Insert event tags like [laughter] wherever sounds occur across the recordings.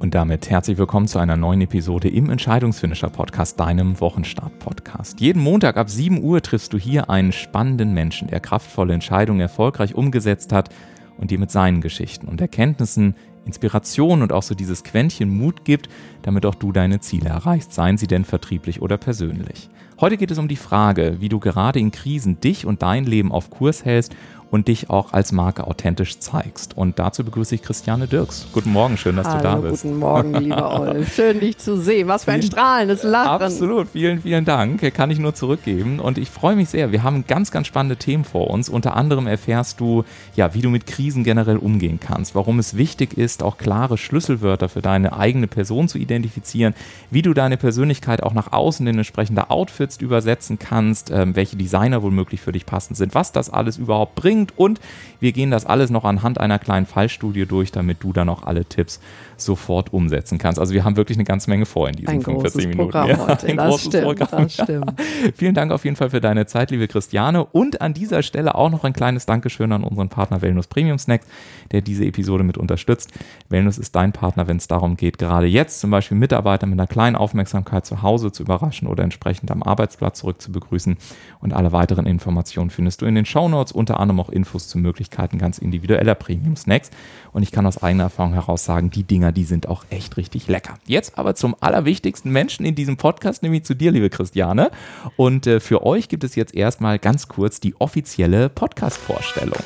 Und damit herzlich willkommen zu einer neuen Episode im Entscheidungsfinisher Podcast, deinem Wochenstart-Podcast. Jeden Montag ab 7 Uhr triffst du hier einen spannenden Menschen, der kraftvolle Entscheidungen erfolgreich umgesetzt hat und dir mit seinen Geschichten und Erkenntnissen Inspiration und auch so dieses Quäntchen Mut gibt, damit auch du deine Ziele erreichst, seien sie denn vertrieblich oder persönlich. Heute geht es um die Frage, wie du gerade in Krisen dich und dein Leben auf Kurs hältst und dich auch als Marke authentisch zeigst. Und dazu begrüße ich Christiane Dirks. Guten Morgen, schön, dass Hallo, du da bist. Guten Morgen, lieber [laughs] Olf. Schön, dich zu sehen. Was für ein strahlendes Lachen. Absolut, vielen, vielen Dank. Kann ich nur zurückgeben. Und ich freue mich sehr. Wir haben ganz, ganz spannende Themen vor uns. Unter anderem erfährst du, ja, wie du mit Krisen generell umgehen kannst, warum es wichtig ist, auch klare Schlüsselwörter für deine eigene Person zu identifizieren, wie du deine Persönlichkeit auch nach außen in entsprechende Outfits übersetzen kannst, ähm, welche Designer womöglich für dich passend sind, was das alles überhaupt bringt bringt. Und wir gehen das alles noch anhand einer kleinen Fallstudie durch, damit du dann auch alle Tipps sofort umsetzen kannst. Also wir haben wirklich eine ganze Menge vor in diesen ein 45 Minuten. Programm ja, heute. Ein das großes stimmt, Programm. Das stimmt. [laughs] Vielen Dank auf jeden Fall für deine Zeit, liebe Christiane. Und an dieser Stelle auch noch ein kleines Dankeschön an unseren Partner Wellness Premium Snacks, der diese Episode mit unterstützt. Wellness ist dein Partner, wenn es darum geht, gerade jetzt zum Beispiel Mitarbeiter mit einer kleinen Aufmerksamkeit zu Hause zu überraschen oder entsprechend am Arbeitsplatz zurück zu begrüßen. Und alle weiteren Informationen findest du in den Shownotes, unter anderem auch Infos zu Möglichkeiten ganz individueller Premium Snacks. Und ich kann aus eigener Erfahrung heraus sagen, die Dinger, die sind auch echt richtig lecker. Jetzt aber zum allerwichtigsten Menschen in diesem Podcast, nämlich zu dir, liebe Christiane. Und äh, für euch gibt es jetzt erstmal ganz kurz die offizielle Podcast-Vorstellung.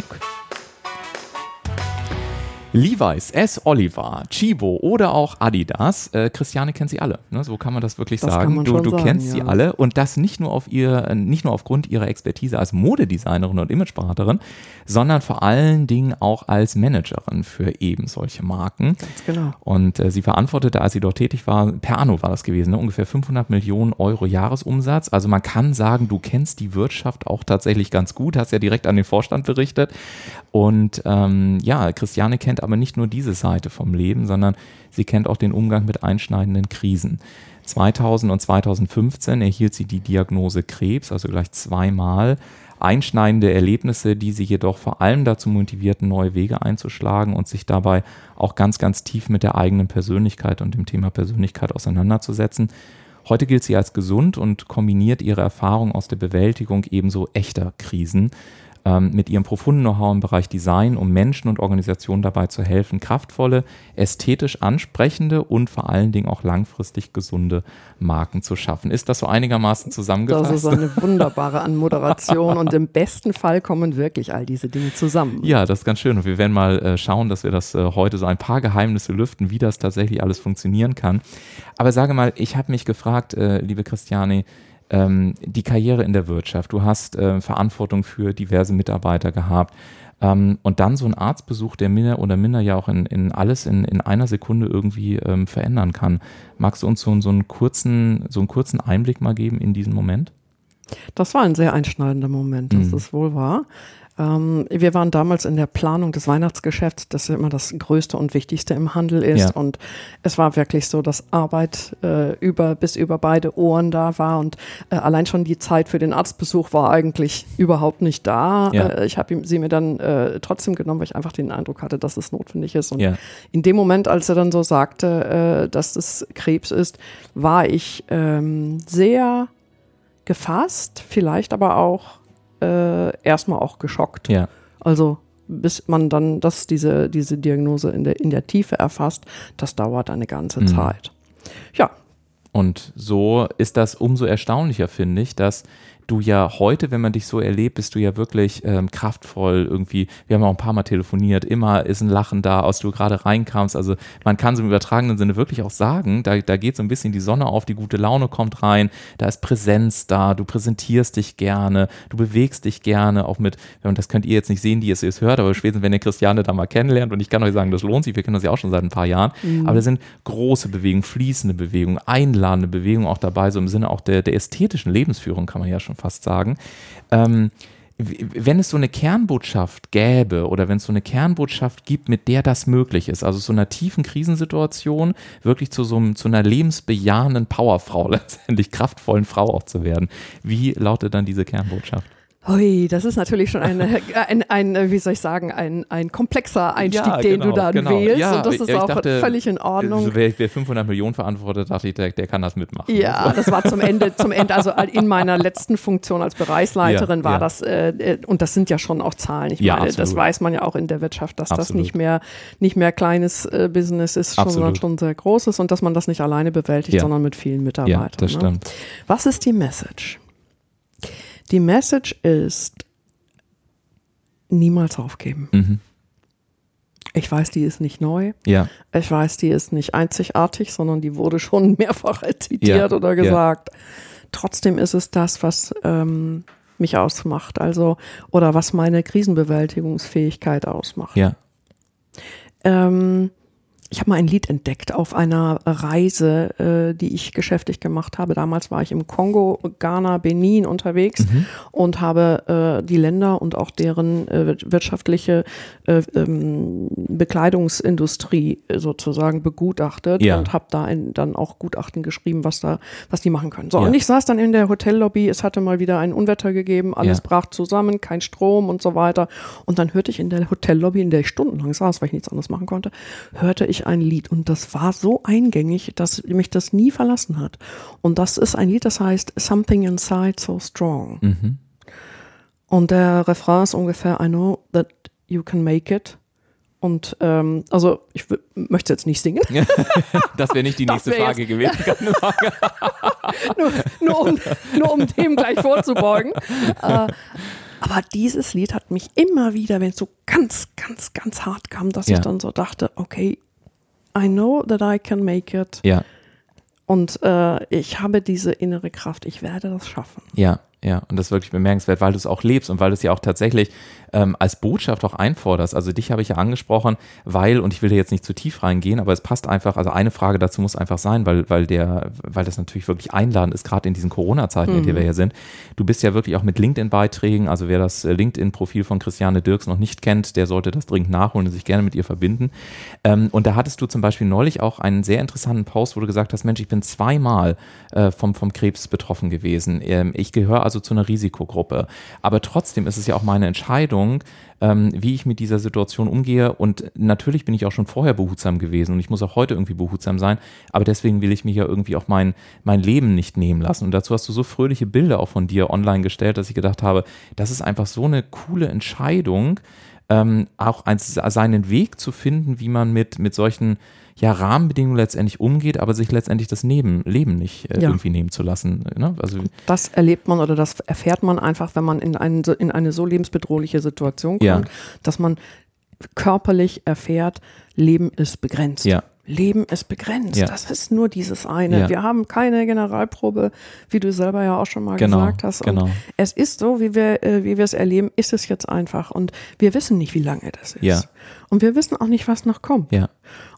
Levi's, S. Oliver, Chibo oder auch Adidas. Äh, Christiane kennt sie alle. Ne? So kann man das wirklich Das sagen. du du sagen, kennst ja. sie alle und das nicht nur auf ihr, nicht nur aufgrund ihrer Expertise als Modedesignerin und Imageberaterin, sondern vor allen Dingen auch als Managerin für eben solche Marken. Ganz genau. Und äh, sie verantwortete, als sie dort tätig war, per Anno war das gewesen, ne? ungefähr 500 Millionen Euro Jahresumsatz. Also man kann sagen, du kennst die Wirtschaft auch tatsächlich ganz gut, hast ja direkt an den Vorstand berichtet. Und ähm, ja, Christiane kennt aber nicht nur diese Seite vom Leben, sondern sie kennt auch den Umgang mit einschneidenden Krisen. 2000 und 2015 erhielt sie die Diagnose Krebs, also gleich zweimal einschneidende Erlebnisse, die sie jedoch vor allem dazu motivierten, neue Wege einzuschlagen und sich dabei auch ganz, ganz tief mit der eigenen Persönlichkeit und dem Thema Persönlichkeit auseinanderzusetzen. Heute gilt sie als gesund und kombiniert ihre Erfahrung aus der Bewältigung ebenso echter Krisen ähm, mit ihrem profunden Know-how im Bereich Design, um Menschen und Organisationen dabei zu helfen, kraftvolle, ästhetisch ansprechende und vor allen Dingen auch langfristig gesunde Marken zu schaffen. Ist das so einigermaßen zusammengefasst? Das ist eine wunderbare Anmoderation und im besten Fall kommen wirklich all diese Dinge zusammen. Ja, das ist ganz schön. Und wir werden mal äh, schauen, dass wir das äh, heute so ein paar Geheimnisse lüften, wie das tatsächlich alles funktionieren kann. Aber sage mal, ich habe mich gefragt, äh, liebe Christiane, ähm, die Karriere in der Wirtschaft. Du hast äh, Verantwortung für diverse Mitarbeiter gehabt. Ähm, und dann so ein Arztbesuch, der minder oder minder ja auch in, in alles in, in einer Sekunde irgendwie ähm, verändern kann. Magst du uns so, so, einen kurzen, so einen kurzen Einblick mal geben in diesen Moment? Das war ein sehr einschneidender Moment, das Mhm. ist wohl wahr. Ähm, wir waren damals in der Planung des Weihnachtsgeschäfts, das immer das Größte und Wichtigste im Handel ist. Ja. Und es war wirklich so, dass Arbeit äh, über, bis über beide Ohren da war. Und äh, allein schon die Zeit für den Arztbesuch war eigentlich überhaupt nicht da. Ja. Äh, ich habe sie mir dann äh, trotzdem genommen, weil ich einfach den Eindruck hatte, dass es notwendig ist. Und Ja. in dem Moment, als er dann so sagte, äh, dass es Krebs ist, war ich ähm, sehr gefasst, vielleicht aber auch äh, erstmal auch geschockt. Ja. Also bis man dann das, diese, diese Diagnose in der, in der Tiefe erfasst, das dauert eine ganze Mhm. Zeit. Ja, Und so ist das umso erstaunlicher, finde ich, dass du ja heute, wenn man dich so erlebt, bist du ja wirklich ähm, kraftvoll irgendwie. Wir haben auch ein paar Mal telefoniert, immer ist ein Lachen da, als du gerade reinkamst. Also man kann so im übertragenen Sinne wirklich auch sagen, da, da geht so ein bisschen die Sonne auf, die gute Laune kommt rein, da ist Präsenz da, du präsentierst dich gerne, du bewegst dich gerne, auch mit, und das könnt ihr jetzt nicht sehen, die es jetzt hört, aber spätestens, wenn ihr Christiane da mal kennenlernt, und ich kann euch sagen, das lohnt sich, wir kennen das ja auch schon seit ein paar Jahren, aber da sind große Bewegungen, fließende Bewegungen, einladende Bewegungen auch dabei, so im Sinne auch der, der ästhetischen Lebensführung, kann man ja schon fast sagen. Ähm, wenn es so eine Kernbotschaft gäbe oder wenn es so eine Kernbotschaft gibt, mit der das möglich ist, also so einer tiefen Krisensituation wirklich zu so einem, zu einer lebensbejahenden Powerfrau [laughs] letztendlich, kraftvollen Frau auch zu werden, wie lautet dann diese Kernbotschaft? Hui, das ist natürlich schon eine, ein, ein, wie soll ich sagen, ein, ein komplexer Einstieg, Ja, den genau, du dann genau. wählst. Ja, und das ist auch dachte, völlig in Ordnung. Also wer, wer 500 Millionen verantwortet, dachte ich, der, der kann das mitmachen. Ja, das war zum Ende, zum Ende, also in meiner letzten Funktion als Bereichsleiterin Ja, war das, äh, äh, und das sind ja schon auch Zahlen. Ich meine, das absolut. weiß man ja auch in der Wirtschaft, dass das Absolut. nicht mehr, nicht mehr kleines äh, Business ist, schon, sondern schon sehr großes und dass man das nicht alleine bewältigt, sondern mit vielen Mitarbeitern. Ja, das ne? stimmt. Was ist die Message? Die Message ist niemals aufgeben. Mhm. Ich weiß, die ist nicht neu. Ja, Ich weiß, die ist nicht einzigartig, sondern die wurde schon [laughs] mehrfach zitiert Ja, oder ja. gesagt. Trotzdem ist es das, was ähm, mich ausmacht, also oder was meine Krisenbewältigungsfähigkeit ausmacht. ja. Ähm, ich habe mal ein Lied entdeckt auf einer Reise, äh, die ich geschäftlich gemacht habe. Damals war ich im Kongo, Ghana, Benin unterwegs und habe äh, die Länder und auch deren äh, wirtschaftliche äh, ähm, Bekleidungsindustrie sozusagen begutachtet Ja. und habe da ein, dann auch Gutachten geschrieben, was da, was die machen können. So, Ja. und ich saß dann in der Hotellobby. Es hatte mal wieder ein Unwetter gegeben, alles Ja. brach zusammen, kein Strom und so weiter. Und dann hörte ich in der Hotellobby, in der ich stundenlang saß, weil ich nichts anderes machen konnte, hörte ich ein Lied. Und das war so eingängig, dass mich das nie verlassen hat. Und das ist ein Lied, das heißt Something Inside So Strong. Mhm. Und der Refrain ist ungefähr I know that you can make it. Und ähm, also ich möchte jetzt nicht singen, [laughs] Das wäre nicht die Das nächste Frage gewesen. [laughs] Nur, nur, um, nur um dem gleich vorzubeugen. [laughs] Äh, aber dieses Lied hat mich immer wieder, wenn es so ganz, ganz, ganz hart kam, dass Ja. ich dann so dachte, okay, I know that I can make it. Ja, Und äh, ich habe diese innere Kraft, ich werde das schaffen. ja, ja. Und das ist wirklich bemerkenswert, weil du es auch lebst und weil du es ja auch tatsächlich ähm, als Botschaft auch einforderst. Also dich habe ich ja angesprochen, weil, und ich will da jetzt nicht zu tief reingehen, aber es passt einfach, also eine Frage dazu muss einfach sein, weil, weil der, weil das natürlich wirklich einladend ist, gerade in diesen Corona-Zeiten, in denen wir ja sind. Du bist ja wirklich auch mit LinkedIn-Beiträgen, also wer das äh, LinkedIn-Profil von Christiane Dirks noch nicht kennt, der sollte das dringend nachholen und sich gerne mit ihr verbinden. Ähm, und da hattest du zum Beispiel neulich auch einen sehr interessanten Post, wo du gesagt hast, Mensch, ich bin zweimal äh, vom, vom Krebs betroffen gewesen. Ähm, ich gehöre also zu einer Risikogruppe. Aber trotzdem ist es ja auch meine Entscheidung, ähm, wie ich mit dieser Situation umgehe. Und natürlich bin ich auch schon vorher behutsam gewesen und ich muss auch heute irgendwie behutsam sein. Aber deswegen will ich mir ja irgendwie auch mein, mein Leben nicht nehmen lassen. Und dazu hast du so fröhliche Bilder auch von dir online gestellt, dass ich gedacht habe, das ist einfach so eine coole Entscheidung, ähm, auch ein, seinen Weg zu finden, wie man mit, mit solchen ja, Rahmenbedingungen letztendlich umgeht, aber sich letztendlich das Neben, Leben nicht äh, Ja. irgendwie nehmen zu lassen. Ne? Also, Das erlebt man oder das erfährt man einfach, wenn man in, einen, in eine so lebensbedrohliche Situation kommt, Ja. dass man körperlich erfährt, Leben ist begrenzt. Ja. Leben ist begrenzt. Ja. Das ist nur dieses eine. Ja. Wir haben keine Generalprobe, wie du selber ja auch schon mal Genau, gesagt hast. Und genau. es ist so, wie wir, äh, wie wir es erleben, ist es jetzt einfach. Und wir wissen nicht, wie lange das ist. Ja. Und wir wissen auch nicht, was noch kommt. ja,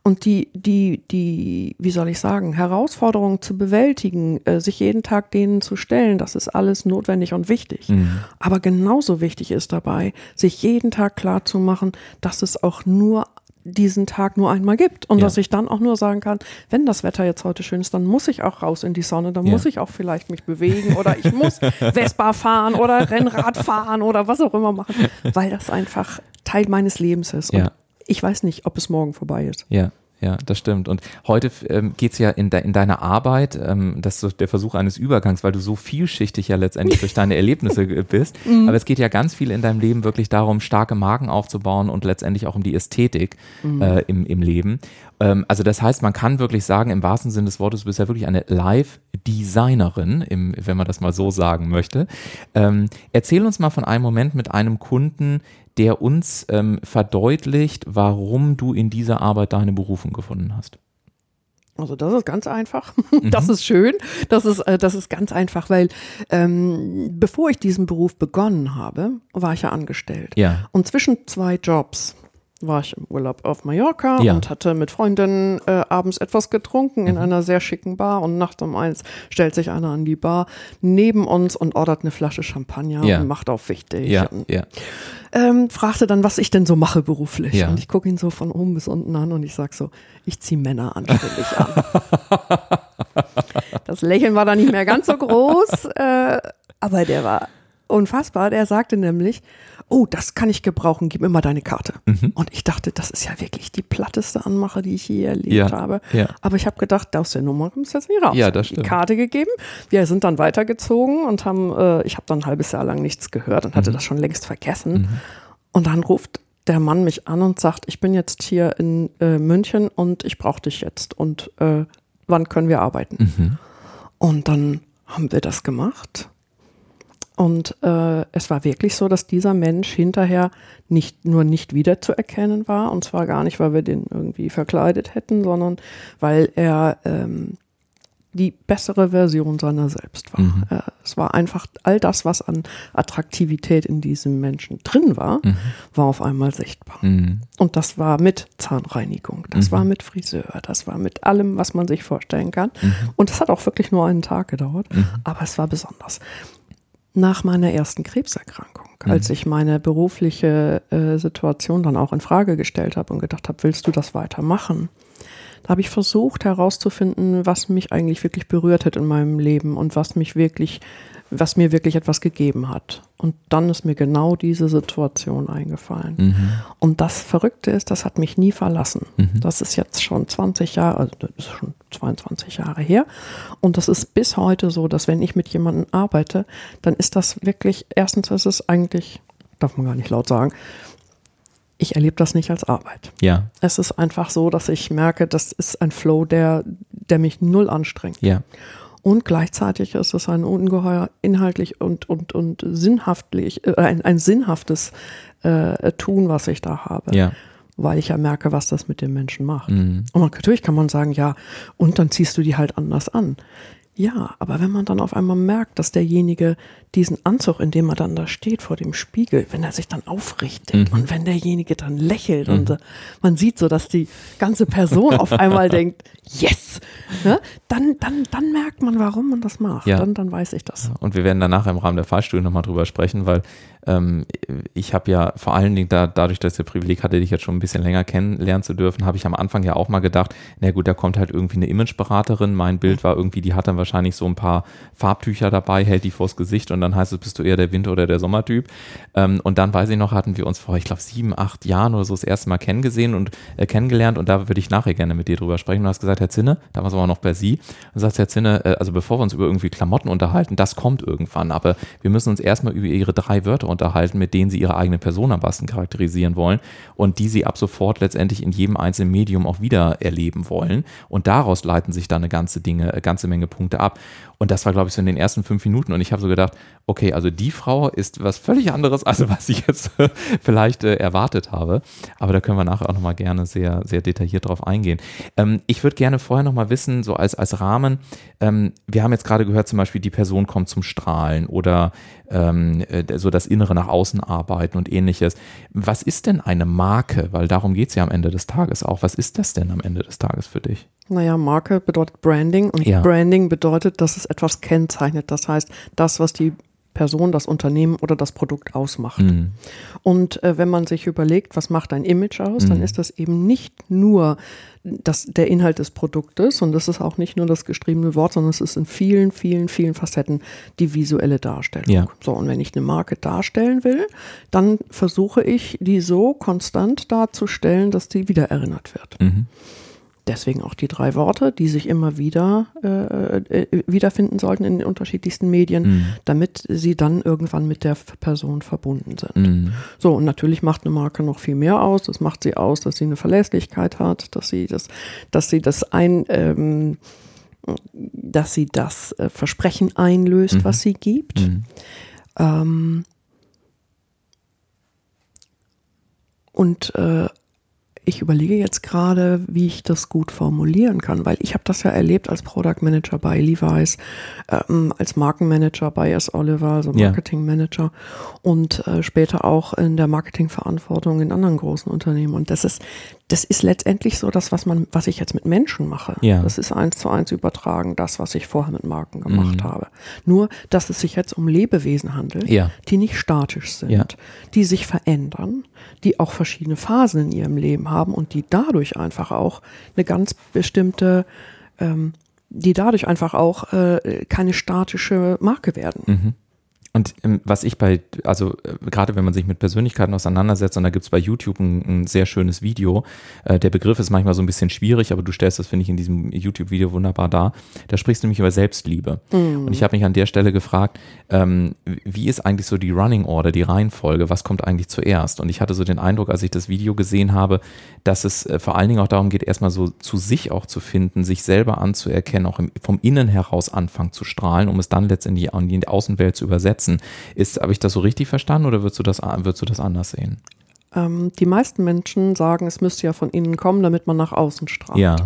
Und die, die, die, wie soll ich sagen, Herausforderungen zu bewältigen, äh, sich jeden Tag denen zu stellen, das ist alles notwendig und wichtig. Mhm. Aber genauso wichtig ist dabei, sich jeden Tag klar zu machen, dass es auch nur diesen Tag nur einmal gibt und Ja. dass ich dann auch nur sagen kann, wenn das Wetter jetzt heute schön ist, dann muss ich auch raus in die Sonne, dann Ja. muss ich auch vielleicht mich bewegen oder ich muss [laughs] Vespa fahren oder Rennrad fahren oder was auch immer machen, weil das einfach Teil meines Lebens ist. Und Ja. ich weiß nicht, ob es morgen vorbei ist. ja. Ja, das stimmt. Und heute ähm, geht es ja in, de, in deiner Arbeit, ähm, das ist so der Versuch eines Übergangs, weil du so vielschichtig ja letztendlich durch deine Erlebnisse [laughs] bist. Aber es geht ja ganz viel in deinem Leben wirklich darum, starke Marken aufzubauen und letztendlich auch um die Ästhetik äh, im, im Leben. Ähm, also das heißt, man kann wirklich sagen, im wahrsten Sinne des Wortes, du bist ja wirklich eine Live-Designerin, wenn man das mal so sagen möchte. Ähm, erzähl uns mal von einem Moment mit einem Kunden, der uns ähm, verdeutlicht, warum du in dieser Arbeit deine Berufung gefunden hast. Also das ist ganz einfach. [laughs] Das ist schön. Das ist, äh, das ist ganz einfach, weil ähm, bevor ich diesen Beruf begonnen habe, war ich ja angestellt. Ja. Und zwischen zwei Jobs war ich im Urlaub auf Mallorca Ja. und hatte mit Freundinnen äh, abends etwas getrunken Mhm. in einer sehr schicken Bar und nachts um eins stellt sich einer an die Bar neben uns und ordert eine Flasche Champagner Ja. und macht auf wichtig. Ja, Und, ähm, fragte dann, was ich denn so mache beruflich. Und ich gucke ihn so von oben bis unten an und ich sag so, ich ziehe Männer anständig an. [laughs] das Lächeln war dann nicht mehr ganz so groß, äh, aber der war unfassbar. Der sagte nämlich, oh, das kann ich gebrauchen, gib mir mal deine Karte. Mhm. Und ich dachte, das ist ja wirklich die platteste Anmache, die ich je erlebt Ja, habe. ja. Aber ich habe gedacht, aus der Nummer kommst du jetzt nicht raus. Ja, das Die stimmt. Karte gegeben. Wir sind dann weitergezogen und haben, äh, ich habe dann ein halbes Jahr lang nichts gehört und Mhm. hatte das schon längst vergessen. Und dann ruft der Mann mich an und sagt, ich bin jetzt hier in äh, München und ich brauche dich jetzt. Und äh, wann können wir arbeiten? Mhm. Und dann haben wir das gemacht. Und äh, es war wirklich so, dass dieser Mensch hinterher nicht nur nicht wiederzuerkennen war, und zwar gar nicht, weil wir den irgendwie verkleidet hätten, sondern weil er ähm, die bessere Version seiner selbst war. Mhm. Äh, es war einfach all das, was an Attraktivität in diesem Menschen drin war, war auf einmal sichtbar. Mhm. Und das war mit Zahnreinigung, das war mit Friseur, das war mit allem, was man sich vorstellen kann. Und es hat auch wirklich nur einen Tag gedauert, aber es war besonders. Nach meiner ersten Krebserkrankung, als ich meine berufliche äh, Situation dann auch in Frage gestellt habe und gedacht habe, willst du das weitermachen? Da habe ich versucht herauszufinden, was mich eigentlich wirklich berührt hat in meinem Leben und was mich wirklich, was mir wirklich etwas gegeben hat. Und dann ist mir genau diese Situation eingefallen. Mhm. Und das Verrückte ist, das hat mich nie verlassen. Das ist jetzt schon 20 Jahre, also das ist schon 22 Jahre her. Und das ist bis heute so, dass wenn ich mit jemandem arbeite, dann ist das wirklich, erstens ist es eigentlich, darf man gar nicht laut sagen, ich erlebe das nicht als Arbeit. Ja, Es ist einfach so, dass ich merke, das ist ein Flow, der, der mich null anstrengt. ja. Und gleichzeitig ist es ein ungeheuer inhaltlich und, und, und sinnhaftlich, äh, ein, ein sinnhaftes äh, Tun, was ich da habe. Ja. Weil ich ja merke, was das mit dem Menschen macht. Mhm. Und man, natürlich kann man sagen, ja, und dann ziehst du die halt anders an. Ja, aber wenn man dann auf einmal merkt, dass derjenige diesen Anzug, in dem er dann da steht vor dem Spiegel, wenn er sich dann aufrichtet und wenn derjenige dann lächelt und äh, man sieht so, dass die ganze Person auf [laughs] einmal denkt, yes, ne? dann, dann, dann merkt man, warum man das macht. Ja. Dann, dann weiß ich das. Und wir werden danach im Rahmen der Fallstudie nochmal drüber sprechen, weil ähm, ich habe ja vor allen Dingen da, dadurch, dass ich das Privileg hatte, dich jetzt schon ein bisschen länger kennenlernen zu dürfen, habe ich am Anfang ja auch mal gedacht, na gut, da kommt halt irgendwie eine Imageberaterin. Mein Bild war irgendwie, die hat dann wahrscheinlich so ein paar Farbtücher dabei, hält die vors Gesicht und dann heißt es, bist du eher der Winter- oder der Sommertyp. Ähm, und dann weiß ich noch, hatten wir uns vor, ich glaube, sieben, acht Jahren oder so das erste Mal kennengesehen und äh, kennengelernt und da würde ich nachher gerne mit dir drüber sprechen. Du hast gesagt, Herr Zinne, damals war noch bei Sie, und sagst, Herr Zinne, äh, also bevor wir uns über irgendwie Klamotten unterhalten, das kommt irgendwann, aber wir müssen uns erstmal über Ihre drei Wörter unterhalten, mit denen Sie Ihre eigene Person am besten charakterisieren wollen und die Sie ab sofort letztendlich in jedem einzelnen Medium auch wieder erleben wollen. Und daraus leiten sich dann eine ganze Dinge, eine ganze Menge Punkte ab. Und das war, glaube ich, so in den ersten fünf Minuten. Und ich habe so gedacht, okay, also die Frau ist was völlig anderes, als [laughs] was ich jetzt [laughs] vielleicht äh, erwartet habe. Aber da können wir nachher auch nochmal gerne sehr, sehr detailliert drauf eingehen. Ähm, ich würde gerne vorher nochmal wissen, so als, als Rahmen, ähm, wir haben jetzt gerade gehört, zum Beispiel, die Person kommt zum Strahlen oder ähm, äh, so das Innere nach außen arbeiten und ähnliches. Was ist denn eine Marke? Weil darum geht es ja am Ende des Tages auch. Was ist das denn am Ende des Tages für dich? Naja, Marke bedeutet Branding und Ja. Branding bedeutet, dass es etwas kennzeichnet. Das heißt, das, was die Person, das Unternehmen oder das Produkt ausmacht. Mhm. Und äh, wenn man sich überlegt, was macht ein Image aus, dann ist das eben nicht nur das, der Inhalt des Produktes und das ist auch nicht nur das geschriebene Wort, sondern es ist in vielen, vielen, vielen Facetten die visuelle Darstellung. Ja. So, und wenn ich eine Marke darstellen will, dann versuche ich, die so konstant darzustellen, dass die wieder erinnert wird. Mhm. Deswegen auch die drei Worte, die sich immer wieder äh, äh, wiederfinden sollten in den unterschiedlichsten Medien, Mhm. damit sie dann irgendwann mit der Person verbunden sind. Mhm. So, und natürlich macht eine Marke noch viel mehr aus. Das macht sie aus, dass sie eine Verlässlichkeit hat, dass sie das, dass sie das ein, ähm, dass sie das äh, Versprechen einlöst, was sie gibt. Mhm. Ähm, und äh, ich überlege jetzt gerade, wie ich das gut formulieren kann, weil ich habe das ja erlebt als Product Manager bei Levi's, ähm, als Markenmanager bei S. Oliver, also. Marketing Manager und äh, später auch in der Marketingverantwortung in anderen großen Unternehmen. Und das ist, das ist letztendlich so das, was man, was ich jetzt mit Menschen mache. Ja. Das ist eins zu eins übertragen, das, was ich vorher mit Marken gemacht Mhm. habe. Nur, dass es sich jetzt um Lebewesen handelt, Ja. die nicht statisch sind, Ja. die sich verändern, die auch verschiedene Phasen in ihrem Leben haben und die dadurch einfach auch eine ganz bestimmte, ähm, die dadurch einfach auch äh, keine statische Marke werden. Mhm. Und ähm, was ich bei, also äh, gerade wenn man sich mit Persönlichkeiten auseinandersetzt, und da gibt es bei YouTube ein, ein, sehr schönes Video, äh, der Begriff ist manchmal so ein bisschen schwierig, aber du stellst das, finde ich, in diesem YouTube-Video wunderbar dar. Da sprichst du nämlich über Selbstliebe. Mhm. Und ich habe mich an der Stelle gefragt, ähm, wie ist eigentlich so die Running Order, die Reihenfolge, was kommt eigentlich zuerst? Und ich hatte so den Eindruck, als ich das Video gesehen habe, dass es äh, vor allen Dingen auch darum geht, erstmal so zu sich auch zu finden, sich selber anzuerkennen, auch im, vom Innen heraus anfangen zu strahlen, um es dann letztendlich an die Außenwelt zu übersetzen setzen. Ist, habe ich das so richtig verstanden oder würdest du das, würdest du das anders sehen? Ähm, die meisten Menschen sagen, es müsste ja von innen kommen, damit man nach außen strahlt. Ja.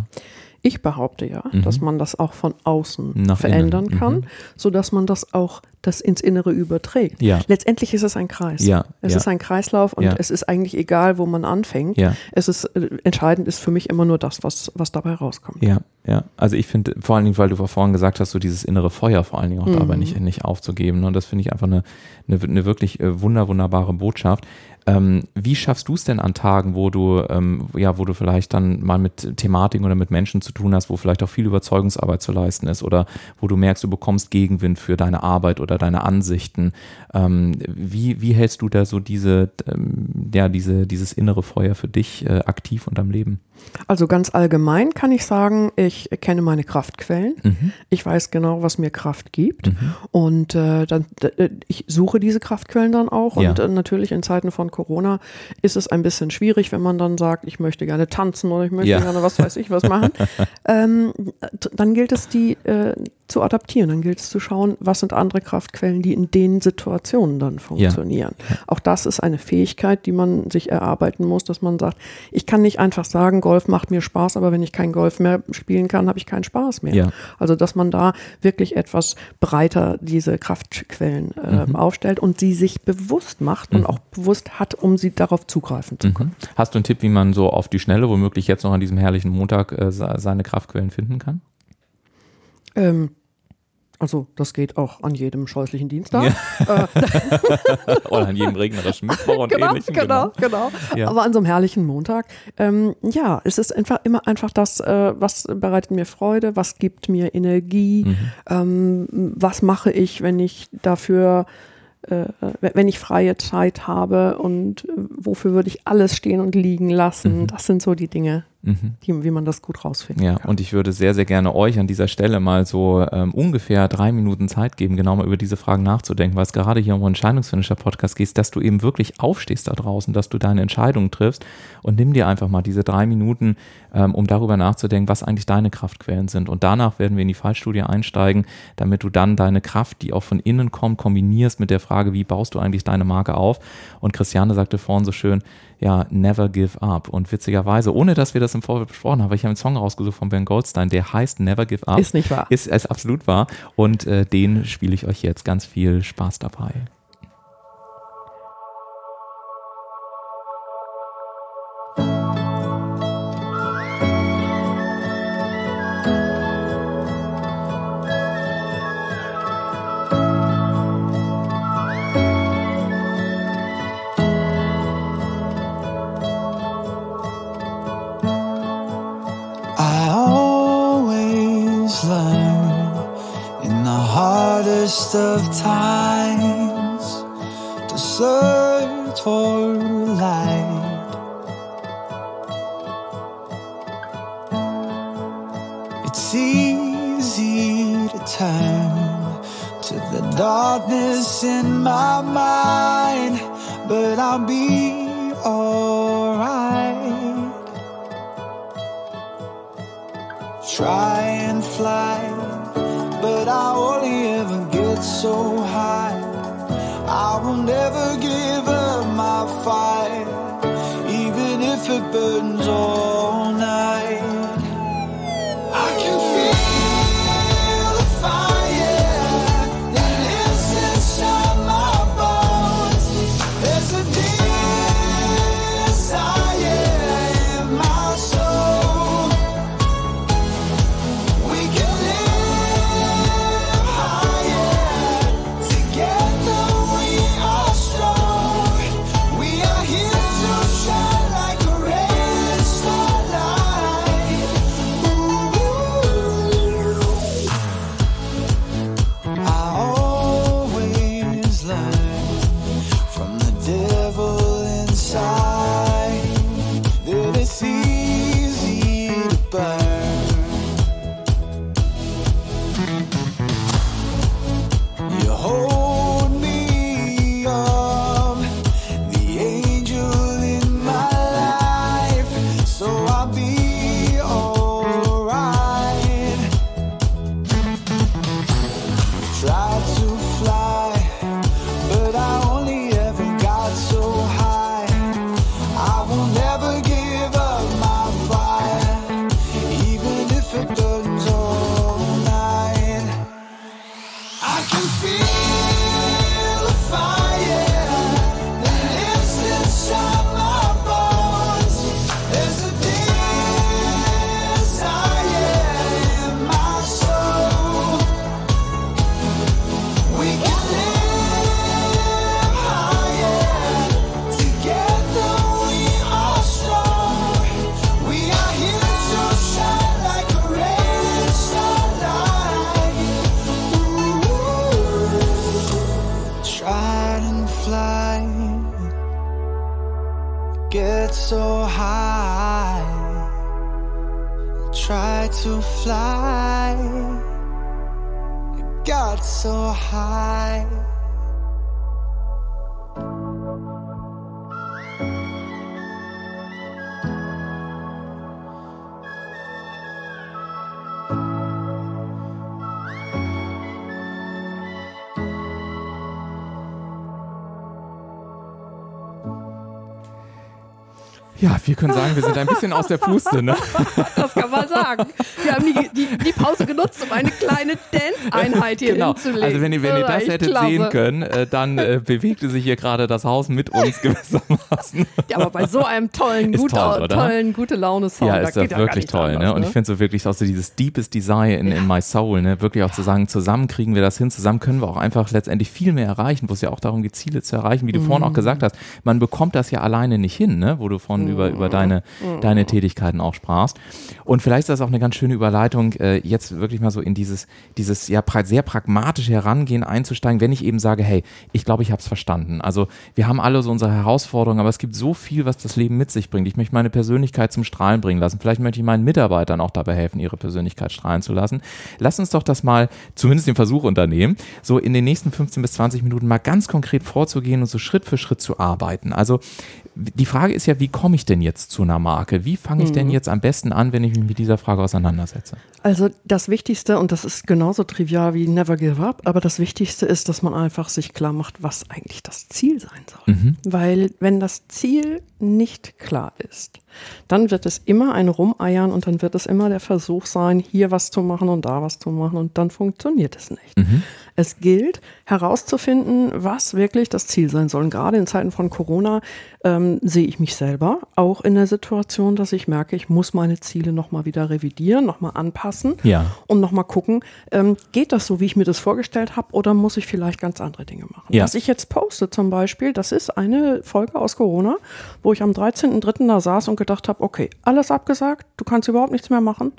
Ich behaupte ja, mhm. dass man das auch von außen Nach verändern innen. kann, mhm. sodass man das auch das ins Innere überträgt. Ja. Letztendlich ist es ein Kreis. Ja. Es ja. ist ein Kreislauf und ja. es ist eigentlich egal, wo man anfängt. Ja. Es ist äh, entscheidend ist für mich immer nur das, was, was dabei rauskommt. Ja, ja. Also ich finde, vor allen Dingen, weil du vorhin gesagt hast, so dieses innere Feuer vor allen Dingen auch mhm. dabei nicht, nicht aufzugeben. Und das finde ich einfach eine, eine, eine wirklich äh, wunder, wunderbare Botschaft. Ähm, wie schaffst du es denn an Tagen, wo du, ähm, ja, wo du vielleicht dann mal mit Thematiken oder mit Menschen zu tun hast, wo vielleicht auch viel Überzeugungsarbeit zu leisten ist oder wo du merkst, du bekommst Gegenwind für deine Arbeit oder deine Ansichten. Ähm, wie, wie hältst du da so diese, ähm, ja, diese, dieses innere Feuer für dich äh, aktiv und am Leben? Also ganz allgemein kann ich sagen, ich kenne meine Kraftquellen. Mhm. Ich weiß genau, was mir Kraft gibt. Mhm. Und äh, dann, äh, ich suche diese Kraftquellen dann auch. Ja. Und äh, natürlich in Zeiten von Corona ist es ein bisschen schwierig, wenn man dann sagt, ich möchte gerne tanzen oder ich möchte ja. gerne was weiß ich was machen. [laughs] ähm, dann gilt es, die äh, zu adaptieren. Dann gilt es zu schauen, was sind andere Kraftquellen, die in den Situationen dann funktionieren. Ja. Auch das ist eine Fähigkeit, die man sich erarbeiten muss, dass man sagt, ich kann nicht einfach sagen, Golf macht mir Spaß, aber wenn ich kein Golf mehr spielen kann, habe ich keinen Spaß mehr. Ja. Also dass man da wirklich etwas breiter diese Kraftquellen äh, mhm. aufstellt und sie sich bewusst macht mhm. und auch bewusst hat, um sie darauf zugreifen zu können. Mhm. Hast du einen Tipp, wie man so auf die Schnelle, womöglich jetzt noch an diesem herrlichen Montag, äh, seine Kraftquellen finden kann? Ähm, also das geht auch an jedem scheußlichen Dienstag. Ja. Äh, [laughs] Oder an jedem regnerischen Mittwoch und [laughs] genau, ähnlichem. Genau, genau. genau. Ja. Aber an so einem herrlichen Montag. Ähm, ja, es ist einfach immer einfach das, äh, was bereitet mir Freude, was gibt mir Energie, mhm. ähm, was mache ich, wenn ich dafür wenn ich freie Zeit habe und äh, wofür würde ich alles stehen und liegen lassen. Mhm. Das sind so die Dinge, mhm. die, wie man das gut rausfinden ja, kann. Und ich würde sehr, sehr gerne euch an dieser Stelle mal so ähm, ungefähr drei Minuten Zeit geben, genau mal über diese Fragen nachzudenken, weil es gerade hier um einen Entscheidungsfinisher-Podcast geht, dass du eben wirklich aufstehst da draußen, dass du deine Entscheidung triffst und nimm dir einfach mal diese drei Minuten, ähm, um darüber nachzudenken, was eigentlich deine Kraftquellen sind. Und danach werden wir in die Fallstudie einsteigen, damit du dann deine Kraft, die auch von innen kommt, kombinierst mit der Frage, wie baust du eigentlich deine Marke auf? Und Christiane sagte vorhin so schön, ja, Never Give Up. Und witzigerweise, ohne dass wir das im Vorfeld besprochen haben, ich habe einen Song rausgesucht von Ben Goldstein, der heißt Never Give Up. Ist nicht wahr. Ist, ist absolut wahr. Und äh, den spiele ich euch jetzt. Ganz viel Spaß dabei. Got so high. Ja, wir können sagen, wir sind ein bisschen aus der Puste. Ne? [laughs] Das kann man sagen. Wir haben die, die, die Pause genutzt, um eine kleine [laughs] Dance-Einheit hier genau. hinzulegen. Also wenn ihr, wenn ihr das hättet klasse. sehen können, äh, dann äh, bewegte sich hier gerade das Haus mit uns [laughs] gewissermaßen. Ja, aber bei so einem tollen, gut, toll, tollen gute Laune-Song, Ja, da ist ja geht ja wirklich toll. anders, ne? Und ich finde so wirklich auch so dieses Deepest Desire in, in my soul, ne? wirklich auch zu sagen, zusammen kriegen wir das hin, zusammen können wir auch einfach letztendlich viel mehr erreichen, wo es ja auch darum geht, Ziele zu erreichen, wie du vorhin Mhm. auch gesagt hast. Man bekommt das ja alleine nicht hin, ne? wo du von über, über deine, Mhm. deine Tätigkeiten auch sprachst. Und vielleicht ist das auch eine ganz schöne Überleitung, äh, jetzt wirklich mal so in dieses, dieses ja sehr pragmatische Herangehen einzusteigen, wenn ich eben sage, hey, ich glaube, ich habe es verstanden. Also wir haben alle so unsere Herausforderungen, aber es gibt so viel, was das Leben mit sich bringt. Ich möchte meine Persönlichkeit zum Strahlen bringen lassen. Vielleicht möchte ich meinen Mitarbeitern auch dabei helfen, ihre Persönlichkeit strahlen zu lassen. Lass uns doch das mal, zumindest den Versuch unternehmen, so in den nächsten 15 bis 20 Minuten mal ganz konkret vorzugehen und so Schritt für Schritt zu arbeiten. Also die Frage ist ja, wie komme ich denn jetzt zu einer Marke? Wie fange ich denn jetzt am besten an, wenn ich mich mit dieser Frage auseinandersetze? Also das Wichtigste, und das ist genauso trivial wie Never Give Up, aber das Wichtigste ist, dass man einfach sich klar macht, was eigentlich das Ziel sein soll. Weil wenn das Ziel nicht klar ist, dann wird es immer ein Rumeiern und dann wird es immer der Versuch sein, hier was zu machen und da was zu machen und dann funktioniert es nicht. Es gilt herauszufinden, was wirklich das Ziel sein soll. Und gerade in Zeiten von Corona ähm, sehe ich mich selber auch in der Situation, dass ich merke, ich muss meine Ziele nochmal wieder revidieren, nochmal anpassen Ja. und nochmal gucken, ähm, geht das so, wie ich mir das vorgestellt habe oder muss ich vielleicht ganz andere Dinge machen? Ja. Was ich jetzt poste zum Beispiel, das ist eine Folge aus Corona, wo ich am 13.03. da saß und gedacht habe, okay, alles abgesagt, du kannst überhaupt nichts mehr machen.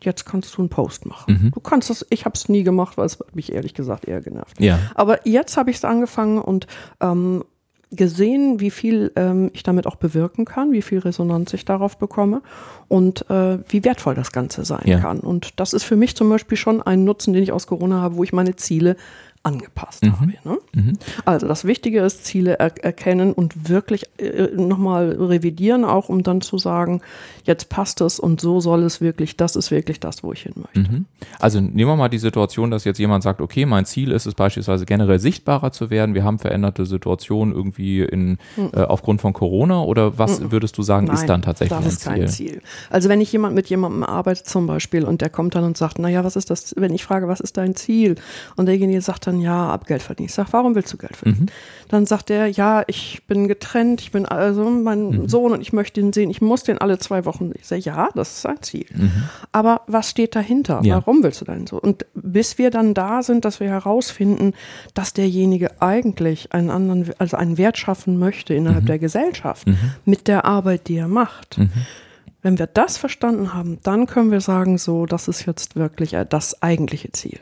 Jetzt kannst du einen Post machen. Mhm. Du kannst das, ich habe es nie gemacht, weil es hat mich ehrlich gesagt eher genervt. Ja. Aber jetzt habe ich es angefangen und ähm, gesehen, wie viel ähm, ich damit auch bewirken kann, wie viel Resonanz ich darauf bekomme und äh, wie wertvoll das Ganze sein Ja. kann. Und das ist für mich zum Beispiel schon ein Nutzen, den ich aus Corona habe, wo ich meine Ziele angepasst Mhm. habe. Ne? Also das Wichtige ist, Ziele er erkennen und wirklich äh, nochmal revidieren, auch um dann zu sagen, jetzt passt es und so soll es wirklich, das ist wirklich das, wo ich hin möchte. Mhm. Also nehmen wir mal die Situation, dass jetzt jemand sagt, okay, mein Ziel ist es beispielsweise generell sichtbarer zu werden. Wir haben veränderte Situationen irgendwie in, äh, aufgrund von Corona oder was würdest du sagen, ist dann tatsächlich das ein ist Ziel? kein Ziel. Also wenn ich jemand mit jemandem arbeite zum Beispiel und der kommt dann und sagt, naja, was ist das, wenn ich frage, was ist dein Ziel? Und derjenige sagt dann, ja, ab Geld verdienen. Ich sage, warum willst du Geld verdienen? Dann sagt er, ja, ich bin getrennt, ich bin also mein Sohn und ich möchte ihn sehen, ich muss den alle zwei Wochen. Ich sage, ja, das ist ein Ziel. Aber was steht dahinter? Ja. Warum willst du denn so? Und bis wir dann da sind, dass wir herausfinden, dass derjenige eigentlich einen anderen, also einen Wert schaffen möchte innerhalb der Gesellschaft mit der Arbeit, die er macht. Wenn wir das verstanden haben, dann können wir sagen, so, das ist jetzt wirklich äh, das eigentliche Ziel.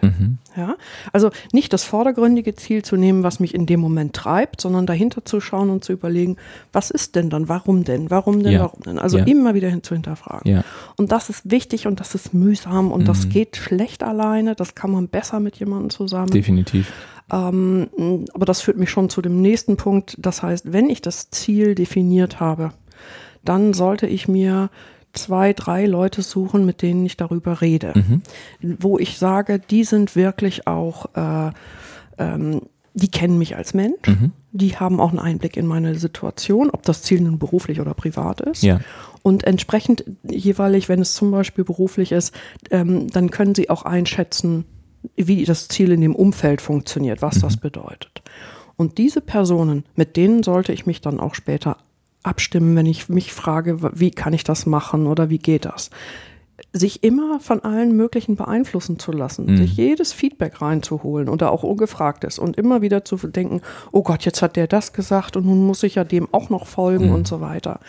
Ja? Also nicht das vordergründige Ziel zu nehmen, was mich in dem Moment treibt, sondern dahinter zu schauen und zu überlegen, was ist denn dann, warum denn, warum denn, Ja. warum denn? Also Ja. immer wieder hin zu hinterfragen. Ja. Und das ist wichtig und das ist mühsam und das geht schlecht alleine, das kann man besser mit jemandem zusammen. Definitiv. Ähm, aber das führt mich schon zu dem nächsten Punkt. Das heißt, wenn ich das Ziel definiert habe, dann sollte ich mir zwei, drei Leute suchen, mit denen ich darüber rede. Wo ich sage, die sind wirklich auch, äh, ähm, die kennen mich als Mensch, die haben auch einen Einblick in meine Situation, ob das Ziel nun beruflich oder privat ist. Ja. Und entsprechend jeweilig, wenn es zum Beispiel beruflich ist, ähm, dann können sie auch einschätzen, wie das Ziel in dem Umfeld funktioniert, was das bedeutet. Und diese Personen, mit denen sollte ich mich dann auch später abstimmen, wenn ich mich frage, wie kann ich das machen oder wie geht das. Sich immer von allen möglichen beeinflussen zu lassen, Mhm. sich jedes Feedback reinzuholen und da auch ungefragtes und immer wieder zu denken, oh Gott, jetzt hat der das gesagt und nun muss ich ja dem auch noch folgen Mhm. und so weiter.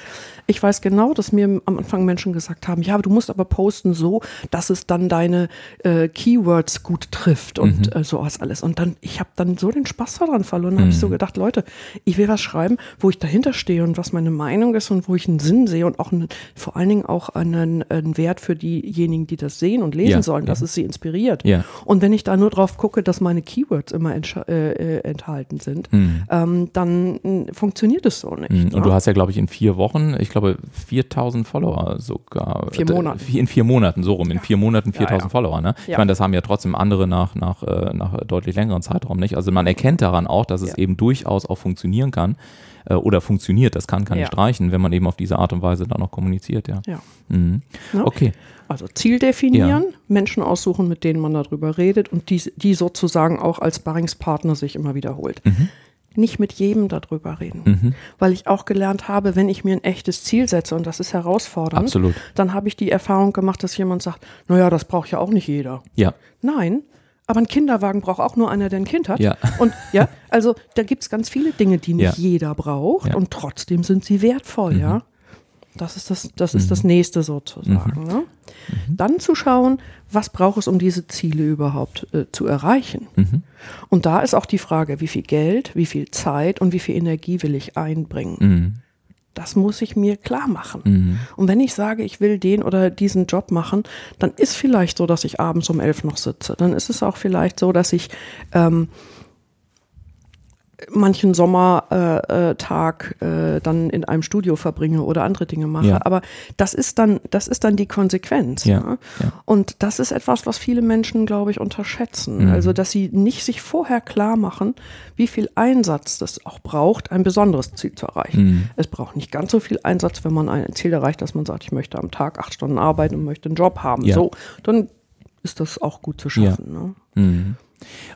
Ich weiß genau, dass mir am Anfang Menschen gesagt haben, ja, du musst aber posten so, dass es dann deine äh, Keywords gut trifft und Mhm. äh, sowas alles. Und dann, ich habe dann so den Spaß daran verloren, habe ich Mhm. so gedacht, Leute, ich will was schreiben, wo ich dahinter stehe und was meine Meinung ist und wo ich einen Sinn sehe und auch einen, vor allen Dingen auch einen, einen Wert für diejenigen, die das sehen und lesen Ja, sollen, dass ja. es sie inspiriert. Ja. Und wenn ich da nur drauf gucke, dass meine Keywords immer äh, äh, enthalten sind, ähm, dann mh, funktioniert es so nicht. Mhm. Und ne? du hast ja, glaube ich, in vier Wochen, ich glaube, 4000 Follower sogar. Vier Äh, Monaten. In vier Monaten, so rum. In vier Monaten 4000 ja. Follower. Ne? Ich meine, das haben ja trotzdem andere nach, nach, äh, nach deutlich längeren Zeitraum nicht. Also man erkennt daran auch, dass es eben durchaus auch funktionieren kann. Äh, oder funktioniert, das kann, kann Ja. streichen, wenn man eben auf diese Art und Weise dann auch kommuniziert, ja. Ja. Mhm. Ne? Okay. Also Ziel definieren, Menschen aussuchen, mit denen man darüber redet und die, die sozusagen auch als Barringspartner sich immer wiederholt. Mhm. Nicht mit jedem darüber reden, weil ich auch gelernt habe, wenn ich mir ein echtes Ziel setze und das ist herausfordernd, Absolut. dann habe ich die Erfahrung gemacht, dass jemand sagt, naja, das braucht ja auch nicht jeder. Ja. Nein, aber ein Kinderwagen braucht auch nur einer, der ein Kind hat. Ja. Und ja, also da gibt es ganz viele Dinge, die nicht Ja. jeder braucht Ja. Mhm. und trotzdem sind sie wertvoll, ja. Das ist das, das ist das nächste sozusagen. Ne? Mhm. Dann zu schauen, was braucht es, um diese Ziele überhaupt äh, zu erreichen. Mhm. Und da ist auch die Frage, wie viel Geld, wie viel Zeit und wie viel Energie will ich einbringen. Mhm. Das muss ich mir klar machen. Und wenn ich sage, ich will den oder diesen Job machen, dann ist vielleicht so, dass ich abends um elf noch sitze. Dann ist es auch vielleicht so, dass ich ähm, manchen Sommertag äh, äh, dann in einem Studio verbringe oder andere Dinge mache. Ja. Aber das ist dann, das ist dann die Konsequenz. Ja, ne? ja. Und das ist etwas, was viele Menschen, glaube ich, unterschätzen. Mhm. Also, dass sie nicht sich vorher klar machen, wie viel Einsatz das auch braucht, ein besonderes Ziel zu erreichen. Mhm. Es braucht nicht ganz so viel Einsatz, wenn man ein Ziel erreicht, dass man sagt, ich möchte am Tag acht Stunden arbeiten und möchte einen Job haben. So, dann ist das auch gut zu schaffen. Ne? Mhm.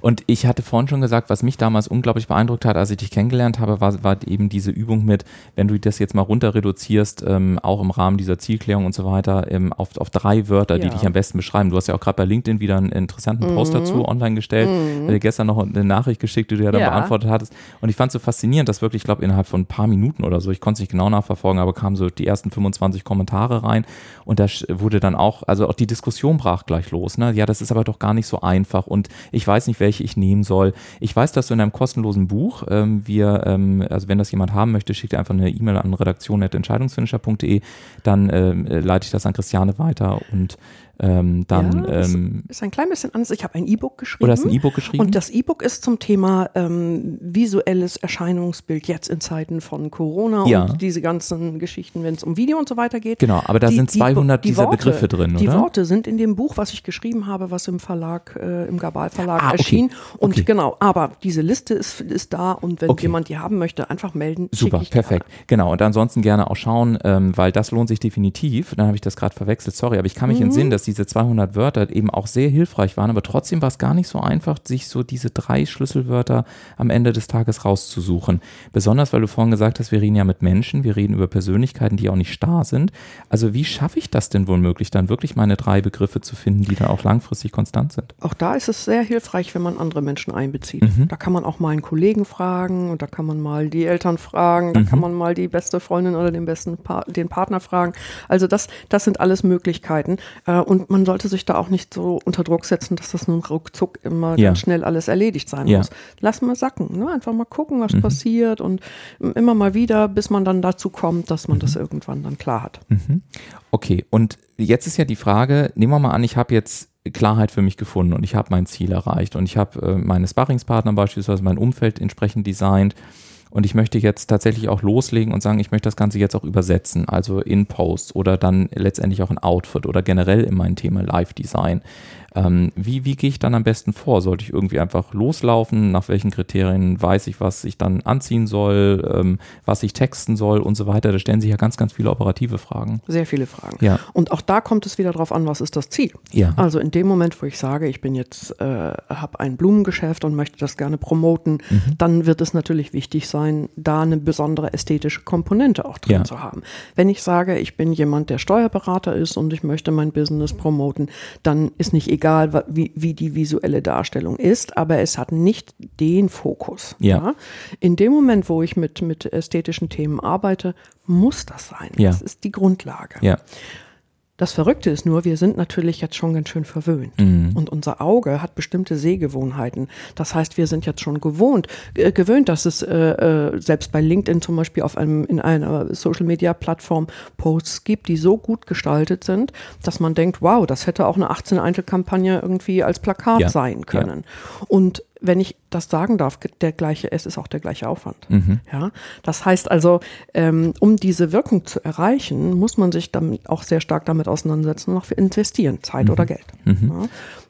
Und ich hatte vorhin schon gesagt, was mich damals unglaublich beeindruckt hat, als ich dich kennengelernt habe, war, war eben diese Übung mit, wenn du das jetzt mal runter reduzierst, ähm, auch im Rahmen dieser Zielklärung und so weiter, ähm, auf, auf drei Wörter, die Ja. dich am besten beschreiben. Du hast ja auch gerade bei LinkedIn wieder einen interessanten Post dazu online gestellt, mhm. dir gestern noch eine Nachricht geschickt, die du ja dann Ja. beantwortet hattest. Und ich fand es so faszinierend, dass wirklich, ich glaube, innerhalb von ein paar Minuten oder so, ich konnte es nicht genau nachverfolgen, aber kamen so die ersten 25 Kommentare rein und da wurde dann auch, also auch die Diskussion brach gleich los. Ne? Ja, das ist aber doch gar nicht so einfach und ich weiß nicht, welche ich nehmen soll. Ich weiß, dass du in einem kostenlosen Buch, ähm, wir, ähm, also wenn das jemand haben möchte, schickt einfach eine E-Mail an redaktion.entscheidungsfinisher.de, dann ähm, äh, leite ich das an Christiane weiter und ähm, dann ja, das ähm, ist ein klein bisschen anders. Ich habe ein E-Book geschrieben. oder hast ein E-Book geschrieben? Und das E-Book ist zum Thema ähm, visuelles Erscheinungsbild jetzt in Zeiten von Corona Ja. und diese ganzen Geschichten, wenn es um Video und so weiter geht. Genau, aber da sind 200 dieser Begriffe drin, Die oder? Worte sind in dem Buch, was ich geschrieben habe, was im Verlag, äh, im Gabal Verlag Ah, okay. erschien. Und Okay. genau, aber diese Liste ist, ist da und wenn Okay. jemand die haben möchte, einfach melden. Super, perfekt. Genau, und ansonsten gerne auch schauen, ähm, weil das lohnt sich definitiv. Dann habe ich das gerade verwechselt, sorry, aber ich kann mich Mhm. entsinnen, dass diese 200 Wörter eben auch sehr hilfreich waren, aber trotzdem war es gar nicht so einfach, sich so diese drei Schlüsselwörter am Ende des Tages rauszusuchen. Besonders, weil du vorhin gesagt hast, wir reden ja mit Menschen, wir reden über Persönlichkeiten, die auch nicht starr sind. Also wie schaffe ich das denn wohl möglich, dann wirklich meine drei Begriffe zu finden, die dann auch langfristig konstant sind? Auch da ist es sehr hilfreich, wenn man andere Menschen einbezieht. Mhm. Da kann man auch mal einen Kollegen fragen und da kann man mal die Eltern fragen, da Mhm. kann man mal die beste Freundin oder den besten pa den Partner fragen. Also das, das sind alles Möglichkeiten. Äh, Und man sollte sich da auch nicht so unter Druck setzen, dass das nun ruckzuck immer Ja. ganz schnell alles erledigt sein Ja. muss. Lass mal sacken, ne? einfach mal gucken, Mhm. was passiert und immer mal wieder, bis man dann dazu kommt, dass man Mhm. das irgendwann dann klar hat. Okay, und jetzt ist ja die Frage, nehmen wir mal an, ich habe jetzt Klarheit für mich gefunden und ich habe mein Ziel erreicht und ich habe äh, meine Sparringspartner beispielsweise mein Umfeld entsprechend designt und ich möchte jetzt tatsächlich auch loslegen und sagen, ich möchte das Ganze jetzt auch übersetzen, also in Posts oder dann letztendlich auch in Outfit oder generell in mein Thema Live-Design. Ähm, wie, wie gehe ich dann am besten vor? Sollte ich irgendwie einfach loslaufen? Nach welchen Kriterien weiß ich, was ich dann anziehen soll, ähm, was ich texten soll und so weiter? Da stellen sich ja ganz, ganz viele operative Fragen. Sehr viele Fragen. Ja. Und auch da kommt es wieder darauf an, was ist das Ziel? Ja. Also in dem Moment, wo ich sage, ich bin jetzt, äh, habe ein Blumengeschäft und möchte das gerne promoten, Mhm. dann wird es natürlich wichtig sein, da eine besondere ästhetische Komponente auch drin Ja. zu haben. Wenn ich sage, ich bin jemand, der Steuerberater ist und ich möchte mein Business promoten, dann ist nicht egal, wa- wie, wie die visuelle Darstellung ist, aber es hat nicht den Fokus. Ja. In dem Moment, wo ich mit, mit ästhetischen Themen arbeite, muss das sein. Ja. Das ist die Grundlage. Ja. Das Verrückte ist nur, wir sind natürlich jetzt schon ganz schön verwöhnt. Und unser Auge hat bestimmte Sehgewohnheiten. Das heißt, wir sind jetzt schon gewohnt, äh, gewöhnt, dass es äh, äh, selbst bei LinkedIn zum Beispiel auf einem, in einer Social Media Plattform Posts gibt, die so gut gestaltet sind, dass man denkt, wow, das hätte auch eine 18 Einzelkampagne irgendwie als Plakat Ja. sein können. Und wenn ich das sagen darf, der gleiche, es ist auch der gleiche Aufwand. Ja, das heißt also, ähm, um diese Wirkung zu erreichen, muss man sich dann auch sehr stark damit auseinandersetzen und auch investieren, Zeit oder Geld. Ja.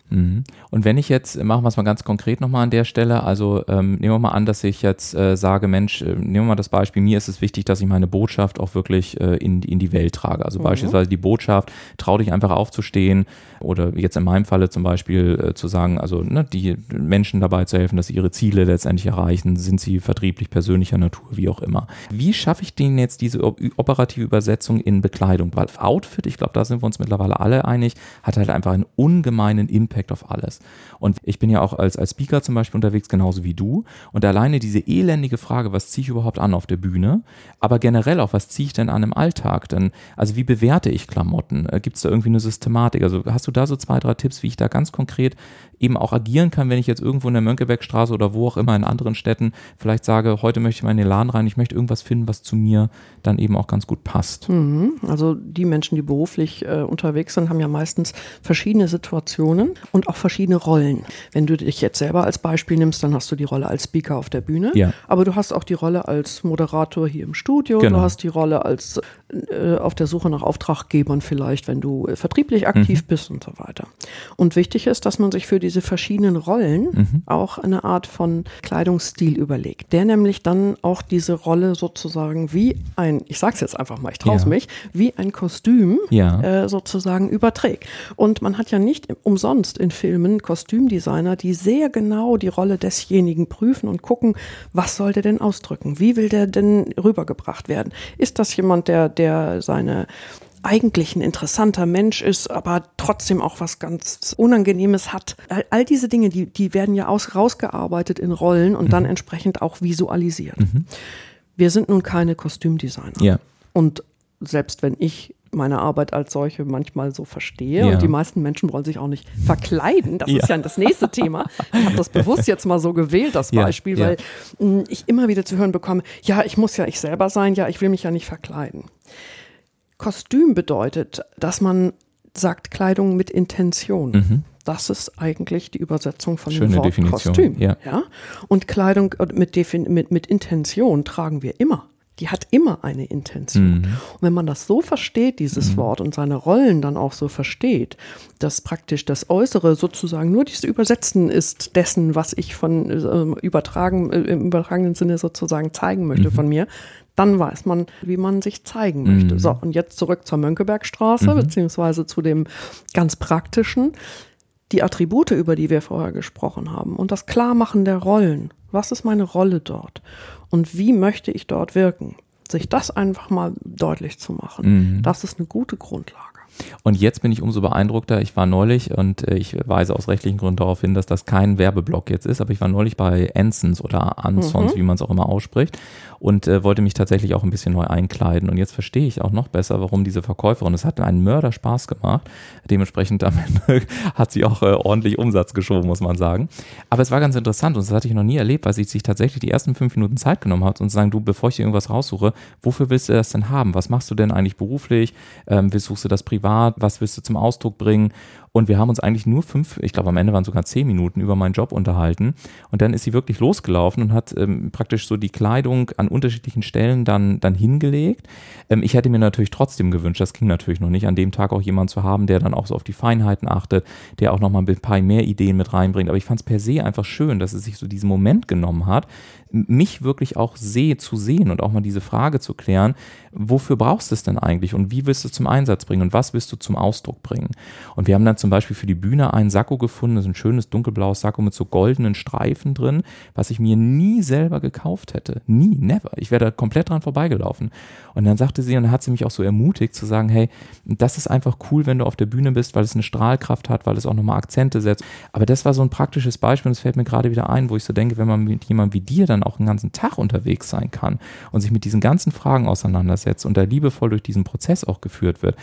Mhm. Und wenn ich jetzt, machen wir es mal ganz konkret nochmal an der Stelle, also ähm, nehmen wir mal an, dass ich jetzt äh, sage, Mensch, äh, nehmen wir mal das Beispiel, mir ist es wichtig, dass ich meine Botschaft auch wirklich äh, in, in die Welt trage. Also beispielsweise die Botschaft, trau dich einfach aufzustehen oder jetzt in meinem Falle zum Beispiel äh, zu sagen, also ne, die Menschen dabei zu helfen, dass sie ihre Ziele letztendlich erreichen, sind sie vertrieblich, persönlicher Natur, wie auch immer. Wie schaffe ich denen jetzt diese op- operative Übersetzung in Bekleidung? Weil Outfit, ich glaube, da sind wir uns mittlerweile alle einig, hat halt einfach einen ungemeinen Impact auf alles. Und ich bin ja auch als, als Speaker zum Beispiel unterwegs, genauso wie du. Und alleine diese elendige Frage, was ziehe ich überhaupt an auf der Bühne, aber generell auch, was ziehe ich denn an im Alltag? Denn, also wie bewerte ich Klamotten? Gibt es da irgendwie eine Systematik? Also hast du da so zwei, drei Tipps, wie ich da ganz konkret eben auch agieren kann, wenn ich jetzt irgendwo in der Mönckebergstraße oder wo auch immer in anderen Städten vielleicht sage, heute möchte ich mal in den Laden rein, ich möchte irgendwas finden, was zu mir dann eben auch ganz gut passt. Mhm. Also die Menschen, die beruflich äh, unterwegs sind, haben ja meistens verschiedene Situationen und auch verschiedene Rollen. Wenn du dich jetzt selber als Beispiel nimmst, dann hast du die Rolle als Speaker auf der Bühne, Ja. aber du hast auch die Rolle als Moderator hier im Studio, Genau. du hast die Rolle als äh, auf der Suche nach Auftraggebern vielleicht, wenn du äh, vertrieblich aktiv Mhm. bist und so weiter. Und wichtig ist, dass man sich für diese verschiedenen Rollen Mhm. auch eine Art von Kleidungsstil überlegt, der nämlich dann auch diese Rolle sozusagen wie ein, ich sag's jetzt einfach mal, ich traue Ja. mich, wie ein Kostüm Ja. äh, sozusagen überträgt. Und man hat ja nicht umsonst in Filmen Kostümdesigner, die sehr genau die Rolle desjenigen prüfen und gucken, was soll der denn ausdrücken? Wie will der denn rübergebracht werden? Ist das jemand, der, der seine eigentlich ein interessanter Mensch ist, aber trotzdem auch was ganz Unangenehmes hat. All, all diese Dinge, die, die werden ja aus, rausgearbeitet in Rollen und dann entsprechend auch visualisiert. Wir sind nun keine Kostümdesigner. Ja. Und selbst wenn ich meine Arbeit als solche manchmal so verstehe Ja. und die meisten Menschen wollen sich auch nicht verkleiden, das Ja. ist ja das nächste Thema. Ich habe das bewusst jetzt mal so gewählt, das Ja, Beispiel, ja. weil mh, ich immer wieder zu hören bekomme, ja, ich muss ja ich selber sein, ja, ich will mich ja nicht verkleiden. Kostüm bedeutet, dass man sagt Kleidung mit Intention. Das ist eigentlich die Übersetzung von Mhm. Schöne dem Wort Definition, Kostüm. ja. Und Kleidung äh, mit, mit, mit Intention tragen wir immer. Die hat immer eine Intention. Mhm. Und wenn man das so versteht, dieses Wort, und seine Rollen dann auch so versteht, dass praktisch das Äußere sozusagen nur dieses Übersetzen ist dessen, was ich von ähm, übertragen, äh, im übertragenen Sinne sozusagen zeigen möchte von mir, dann weiß man, wie man sich zeigen möchte. So, und jetzt zurück zur Mönckebergstraße, beziehungsweise zu dem ganz praktischen die Attribute, über die wir vorher gesprochen haben und das Klarmachen der Rollen. Was ist meine Rolle dort? Und wie möchte ich dort wirken? Sich das einfach mal deutlich zu machen, das ist eine gute Grundlage. Und jetzt bin ich umso beeindruckter. Ich war neulich und äh, ich weise aus rechtlichen Gründen darauf hin, dass das kein Werbeblock jetzt ist, aber ich war neulich bei Ansons oder Ansons, wie man es auch immer ausspricht, und äh, wollte mich tatsächlich auch ein bisschen neu einkleiden. Und jetzt verstehe ich auch noch besser, warum diese Verkäuferin, es hat einen Mörder Spaß gemacht. Dementsprechend am [laughs] hat sie auch äh, ordentlich Umsatz geschoben, muss man sagen. Aber es war ganz interessant und das hatte ich noch nie erlebt, weil sie sich tatsächlich die ersten fünf Minuten Zeit genommen hat und sagen, du, bevor ich dir irgendwas raussuche, wofür willst du das denn haben? Was machst du denn eigentlich beruflich? Ähm, suchst du das privat, was willst du zum Ausdruck bringen? Und wir haben uns eigentlich nur fünf, ich glaube am Ende waren sogar zehn Minuten über meinen Job unterhalten. Und dann ist sie wirklich losgelaufen und hat ähm, praktisch so die Kleidung an unterschiedlichen Stellen dann, dann hingelegt. Ähm, ich hätte mir natürlich trotzdem gewünscht, das ging natürlich noch nicht, an dem Tag auch jemanden zu haben, der dann auch so auf die Feinheiten achtet, der auch nochmal ein paar mehr Ideen mit reinbringt. Aber ich fand es per se einfach schön, dass es sich so diesen Moment genommen hat, mich wirklich auch sehe, zu sehen und auch mal diese Frage zu klären, wofür brauchst du es denn eigentlich und wie willst du es zum Einsatz bringen und was willst du zum Ausdruck bringen? Und wir haben dann zum Beispiel für die Bühne einen Sakko gefunden, das ist ein schönes dunkelblaues Sakko mit so goldenen Streifen drin, was ich mir nie selber gekauft hätte. Nie, never. Ich wäre da komplett dran vorbeigelaufen. Und dann sagte sie, und dann hat sie mich auch so ermutigt zu sagen, hey, das ist einfach cool, wenn du auf der Bühne bist, weil es eine Strahlkraft hat, weil es auch nochmal Akzente setzt. Aber das war so ein praktisches Beispiel und es fällt mir gerade wieder ein, wo ich so denke, wenn man mit jemandem wie dir dann auch einen ganzen Tag unterwegs sein kann und sich mit diesen ganzen Fragen auseinandersetzt und da liebevoll durch diesen Prozess auch geführt wird,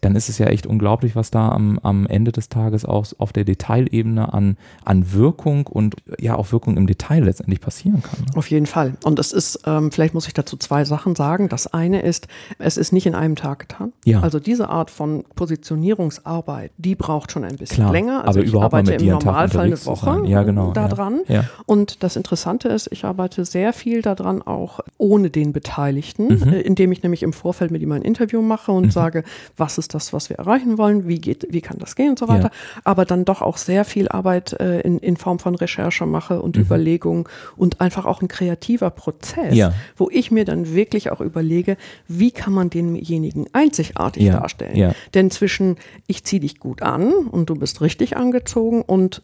dann ist es ja echt unglaublich, was da am, am Ende des Tages auch auf der Detailebene an, an Wirkung und ja auch Wirkung im Detail letztendlich passieren kann. Ne? Auf jeden Fall. Und es ist, ähm, vielleicht muss ich dazu zwei Sachen sagen. Das eine ist, es ist nicht in einem Tag getan. Ja. Also diese Art von Positionierungsarbeit, die braucht schon ein bisschen Klar, länger. Also aber ich arbeite im Normalfall eine Woche. Ja, genau, da ja. Und das Interessante ist, ich arbeite sehr viel daran, auch ohne den Beteiligten, Mhm. äh, indem ich nämlich im Vorfeld mit ihm ein Interview mache und sage, was ist das, was wir erreichen wollen, wie geht, wie kann das gehen so Ja. weiter. Aber dann doch auch sehr viel Arbeit äh, in, in Form von Recherche mache und Überlegung und einfach auch ein kreativer Prozess, Mhm. Ja. wo ich mir dann wirklich auch überlege, wie kann man denjenigen einzigartig Ja, darstellen. ja. Denn zwischen ich ziehe dich gut an und du bist richtig angezogen und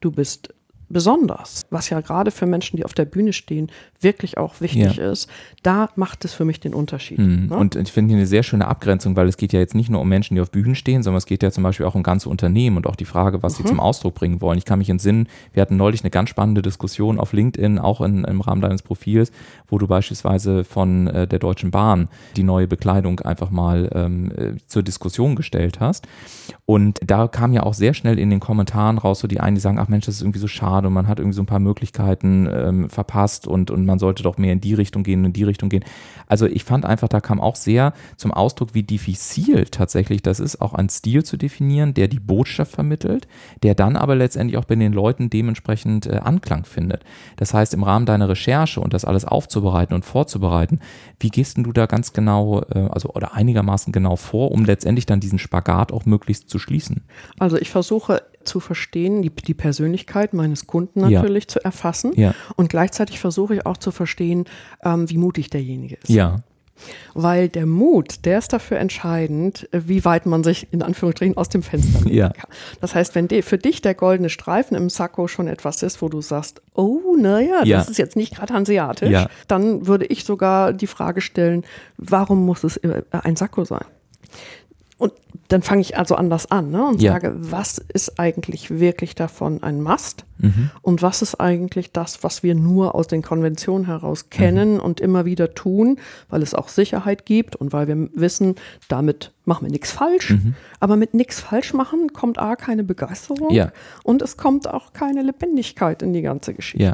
du bist besonders, was ja gerade für Menschen, die auf der Bühne stehen, wirklich auch wichtig Ja. ist, da macht es für mich den Unterschied. Mhm. ne? Und ich finde hier eine sehr schöne Abgrenzung, weil es geht ja jetzt nicht nur um Menschen, die auf Bühnen stehen, sondern es geht ja zum Beispiel auch um ganze Unternehmen und auch die Frage, was sie Mhm. zum Ausdruck bringen wollen. Ich kann mich entsinnen, wir hatten neulich eine ganz spannende Diskussion auf LinkedIn, auch in, im Rahmen deines Profils, wo du beispielsweise von äh, der Deutschen Bahn die neue Bekleidung einfach mal ähm, äh, zur Diskussion gestellt hast. Und da kam ja auch sehr schnell in den Kommentaren raus, so die einen, die sagen, ach Mensch, das ist irgendwie so schade und man hat irgendwie so ein paar Möglichkeiten ähm, verpasst und, und man sollte doch mehr in die Richtung gehen, in die Richtung gehen. Also ich fand einfach, da kam auch sehr zum Ausdruck, wie diffizil tatsächlich das ist, auch einen Stil zu definieren, der die Botschaft vermittelt, der dann aber letztendlich auch bei den Leuten dementsprechend äh, Anklang findet. Das heißt, im Rahmen deiner Recherche und das alles aufzubereiten und vorzubereiten, wie gehst denn du da ganz genau, äh, also oder einigermaßen genau vor, um letztendlich dann diesen Spagat auch möglichst zu schließen? Also ich versuche zu verstehen, die, die Persönlichkeit meines Kunden Ja. natürlich zu erfassen Ja. und gleichzeitig versuche ich auch zu verstehen, ähm, wie mutig derjenige ist. Ja, Weil der Mut, der ist dafür entscheidend, äh, wie weit man sich in Anführungsstrichen aus dem Fenster lehnen Ja. kann. Das heißt, wenn de, für dich der goldene Streifen im Sakko schon etwas ist, wo du sagst, oh, naja, Ja. das ist jetzt nicht gerade hanseatisch, Ja. dann würde ich sogar die Frage stellen, warum muss es äh, ein Sakko sein? Und dann fange ich also anders an ne, und Ja. sage, was ist eigentlich wirklich davon ein Must Mhm. und was ist eigentlich das, was wir nur aus den Konventionen heraus kennen und immer wieder tun, weil es auch Sicherheit gibt und weil wir wissen, damit machen wir nichts falsch. Mhm. Aber mit nichts falsch machen kommt A, keine Begeisterung Ja. und es kommt auch keine Lebendigkeit in die ganze Geschichte. Ja.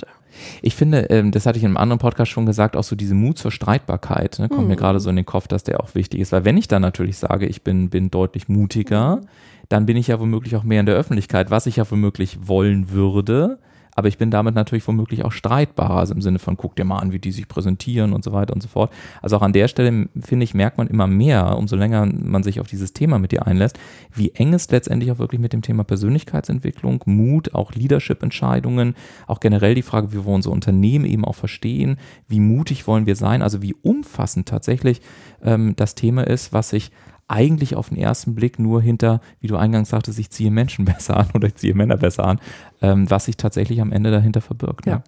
Ich finde, ähm, das hatte ich in einem anderen Podcast schon gesagt, auch so diese Mut zur Streitbarkeit, ne, kommt mir gerade so in den Kopf, dass der auch wichtig ist. Weil wenn ich dann natürlich sage, ich bin, bin deutlich mutiger, dann bin ich ja womöglich auch mehr in der Öffentlichkeit, was ich ja womöglich wollen würde. Aber ich bin damit natürlich womöglich auch streitbarer, also im Sinne von, guck dir mal an, wie die sich präsentieren und so weiter und so fort. Also auch an der Stelle, finde ich, merkt man immer mehr, umso länger man sich auf dieses Thema mit dir einlässt, wie eng es letztendlich auch wirklich mit dem Thema Persönlichkeitsentwicklung, Mut, auch Leadership-Entscheidungen, auch generell die Frage, wie wir unsere Unternehmen eben auch verstehen, wie mutig wollen wir sein, also wie umfassend tatsächlich ähm, das Thema ist, was sich eigentlich auf den ersten Blick nur hinter, wie du eingangs sagtest, ich ziehe Menschen [laughs] besser an oder ich ziehe Männer besser an, ähm, was sich tatsächlich am Ende dahinter verbirgt. Ja. Ne?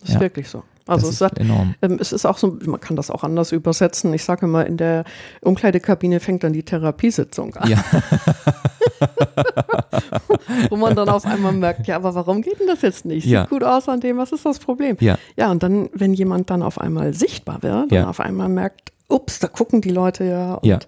Das ist Ja. wirklich so. Also das es, ist hat, enorm. ähm, es ist auch so, man kann das auch anders übersetzen. Ich sage immer, in der Umkleidekabine fängt dann die Therapiesitzung an. Ja. [laughs] wo man dann auf einmal merkt, ja, aber warum geht denn das jetzt nicht? Sieht Ja. gut aus an dem, was ist das Problem? Ja. Ja, und dann, wenn jemand dann auf einmal sichtbar wird, Ja. dann auf einmal merkt, ups, da gucken die Leute ja und Ja.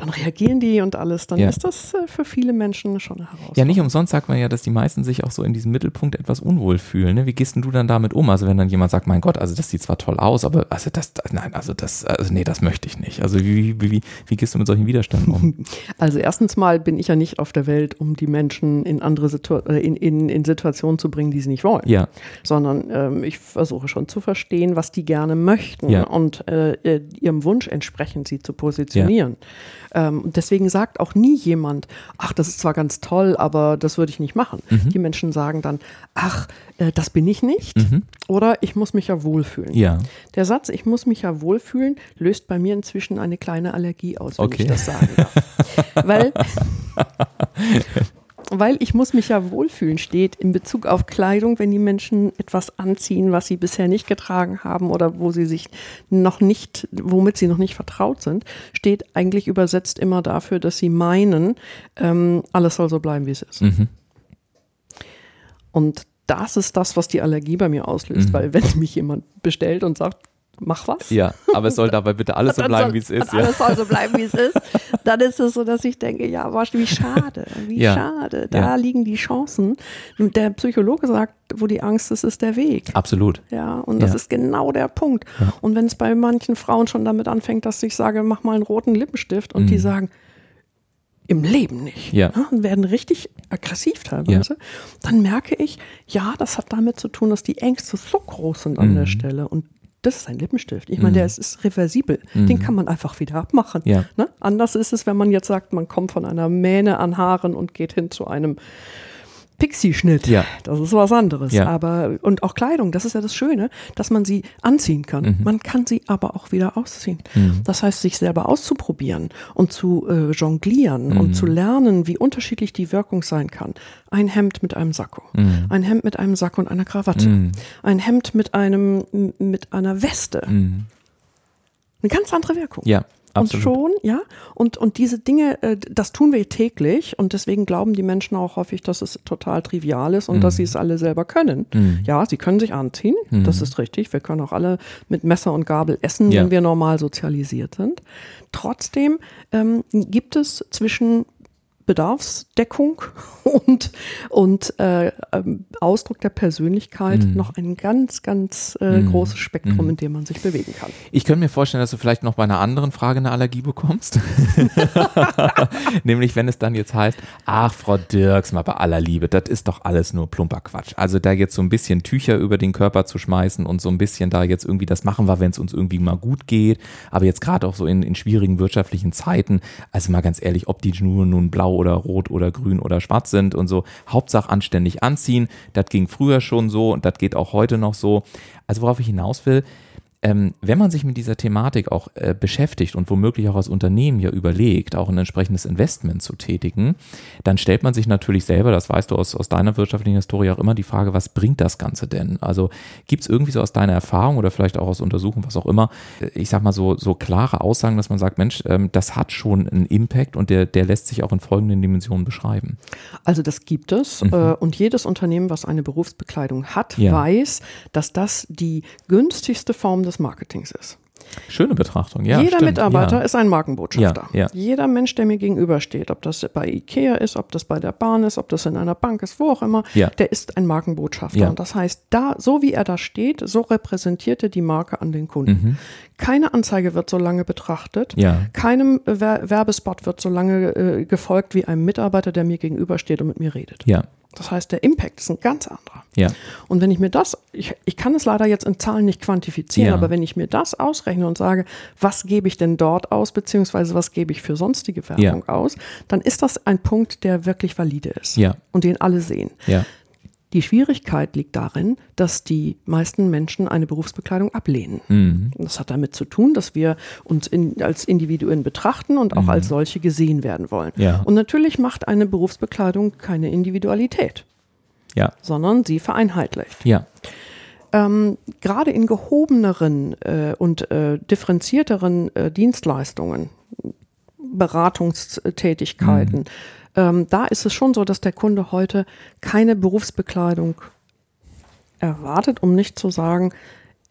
Dann reagieren die und alles, dann Ja. ist das äh, für viele Menschen schon eine Herausforderung. Ja, nicht umsonst sagt man ja, dass die meisten sich auch so in diesem Mittelpunkt etwas unwohl fühlen. Ne? Wie gehst denn du dann damit um? Also wenn dann jemand sagt, mein Gott, also das sieht zwar toll aus, aber also das, nein, also das, also nee, das möchte ich nicht. Also wie, wie, wie, wie gehst du mit solchen Widerständen um? [laughs] Also erstens mal bin ich ja nicht auf der Welt, um die Menschen in andere Situ äh, in, in, in Situationen zu bringen, die sie nicht wollen. ja, sondern ähm, ich versuche schon zu verstehen, was die gerne möchten Ja. und äh, äh, ihrem Wunsch entsprechend sie zu positionieren. Ähm, und deswegen sagt auch nie jemand, ach, das ist zwar ganz toll, aber das würde ich nicht machen. Mhm. Die Menschen sagen dann, ach, äh, das bin ich nicht oder ich muss mich ja wohlfühlen. Mhm. ja, Der Satz, ich muss mich ja wohlfühlen, löst bei mir inzwischen eine kleine Allergie aus, wenn Okay. ich das sagen darf. weil, [laughs] weil ich muss mich ja wohlfühlen steht in Bezug auf Kleidung, wenn die Menschen etwas anziehen, was sie bisher nicht getragen haben oder wo sie sich noch nicht, womit sie noch nicht vertraut sind, steht eigentlich übersetzt immer dafür, dass sie meinen, ähm, alles soll so bleiben, wie es ist. Mhm. Und das ist das, was die Allergie bei mir auslöst, weil wenn mich jemand bestellt und sagt, mach was, Mhm. ja, aber es soll dabei bitte alles [laughs] so bleiben, wie es ist. Ja. Alles soll so bleiben, wie es ist. Dann ist es so, dass ich denke, ja, wasch, wie schade, wie Ja. schade. Da Ja. liegen die Chancen. Und der Psychologe sagt, wo die Angst ist, ist der Weg. Absolut. Ja, und das Ja. ist genau der Punkt. Und wenn es bei manchen Frauen schon damit anfängt, dass ich sage, mach mal einen roten Lippenstift und die sagen, im Leben nicht. Mhm. Ja. und werden richtig aggressiv teilweise. Dann merke ich, ja, das hat damit zu tun, dass die Ängste so groß sind an Mhm. der Stelle. Und das ist ein Lippenstift. Ich meine, der ist, ist reversibel. Den kann man einfach wieder abmachen. Mhm. Ja. Ne? Anders ist es, wenn man jetzt sagt, man kommt von einer Mähne an Haaren und geht hin zu einem Pixie-Schnitt. Ja. Das ist was anderes. Ja. Aber, und auch Kleidung, das ist ja das Schöne, dass man sie anziehen kann. Mhm. Man kann sie aber auch wieder ausziehen. Das heißt, sich selber auszuprobieren und zu äh, jonglieren Mhm. und zu lernen, wie unterschiedlich die Wirkung sein kann. Ein Hemd mit einem Sakko. Mhm. Ein Hemd mit einem Sakko und einer Krawatte. Ein Hemd mit einem, mit einer Weste. Mhm. Eine ganz andere Wirkung. Ja, absolut. Und schon, ja. Und, und diese Dinge, äh, das tun wir täglich und deswegen glauben die Menschen auch häufig, dass es total trivial ist und Mhm. dass sie es alle selber können. Ja, sie können sich anziehen, das ist richtig. Wir können auch alle mit Messer und Gabel essen, Ja. wenn wir normal sozialisiert sind. Trotzdem ähm, gibt es zwischen Bedarfsdeckung [laughs] und, und äh, ähm, Ausdruck der Persönlichkeit Mhm. noch ein ganz, ganz äh, großes Spektrum, in dem man sich bewegen kann. Ich könnte mir vorstellen, dass du vielleicht noch bei einer anderen Frage eine Allergie bekommst. [laughs] Nämlich, wenn es dann jetzt heißt, ach, Frau Dirks, mal bei aller Liebe, das ist doch alles nur plumper Quatsch. Also da jetzt so ein bisschen Tücher über den Körper zu schmeißen und so ein bisschen da jetzt irgendwie das machen wir, wenn es uns irgendwie mal gut geht. Aber jetzt gerade auch so in, in schwierigen wirtschaftlichen Zeiten, also mal ganz ehrlich, ob die Schuhe nun blau oder rot oder grün oder schwarz sind und so, Hauptsache anständig anziehen. Das ging früher schon so und das geht auch heute noch so. Also worauf ich hinaus will, ähm, wenn man sich mit dieser Thematik auch äh, beschäftigt und womöglich auch als Unternehmen ja überlegt, auch ein entsprechendes Investment zu tätigen, dann stellt man sich natürlich selber, das weißt du aus, aus deiner wirtschaftlichen Historie auch immer, die Frage, was bringt das Ganze denn? Also gibt es irgendwie so aus deiner Erfahrung oder vielleicht auch aus Untersuchungen, was auch immer, äh, ich sag mal so, so klare Aussagen, dass man sagt, Mensch, ähm, das hat schon einen Impact und der, der lässt sich auch in folgenden Dimensionen beschreiben. Also das gibt es äh, und jedes Unternehmen, was eine Berufsbekleidung hat, Mhm. Ja. weiß, dass das die günstigste Form des Marketings ist. Schöne Betrachtung, ja. Jeder stimmt, Mitarbeiter ja. ist ein Markenbotschafter. Ja, ja. Jeder Mensch, der mir gegenübersteht, ob das bei Ikea ist, ob das bei der Bahn ist, ob das in einer Bank ist, wo auch immer, der ist ein Markenbotschafter. Und das heißt, da, so wie er da steht, so repräsentiert er die Marke an den Kunden. Keine Anzeige wird so lange betrachtet. Mhm. Keinem Wer Werbespot wird so lange äh, gefolgt wie einem Mitarbeiter, der mir gegenübersteht und mit mir redet. Ja, Das heißt, der Impact ist ein ganz anderer. ja, Und wenn ich mir das, ich, ich kann es leider jetzt in Zahlen nicht quantifizieren, Ja. aber wenn ich mir das ausrechne und sage, was gebe ich denn dort aus, beziehungsweise was gebe ich für sonstige Werbung aus, dann ist das ein Punkt, der wirklich valide ist Ja. und den alle sehen. ja, Die Schwierigkeit liegt darin, dass die meisten Menschen eine Berufsbekleidung ablehnen. Mhm. Das hat damit zu tun, dass wir uns in, als Individuen betrachten und auch als solche gesehen werden wollen. Mhm. Ja. Und natürlich macht eine Berufsbekleidung keine Individualität, ja, sondern sie vereinheitlicht. ja, Ähm, gerade in gehobeneren äh, und äh, differenzierteren äh, Dienstleistungen, Beratungstätigkeiten, ähm, da ist es schon so, dass der Kunde heute keine Berufsbekleidung erwartet, um nicht zu sagen,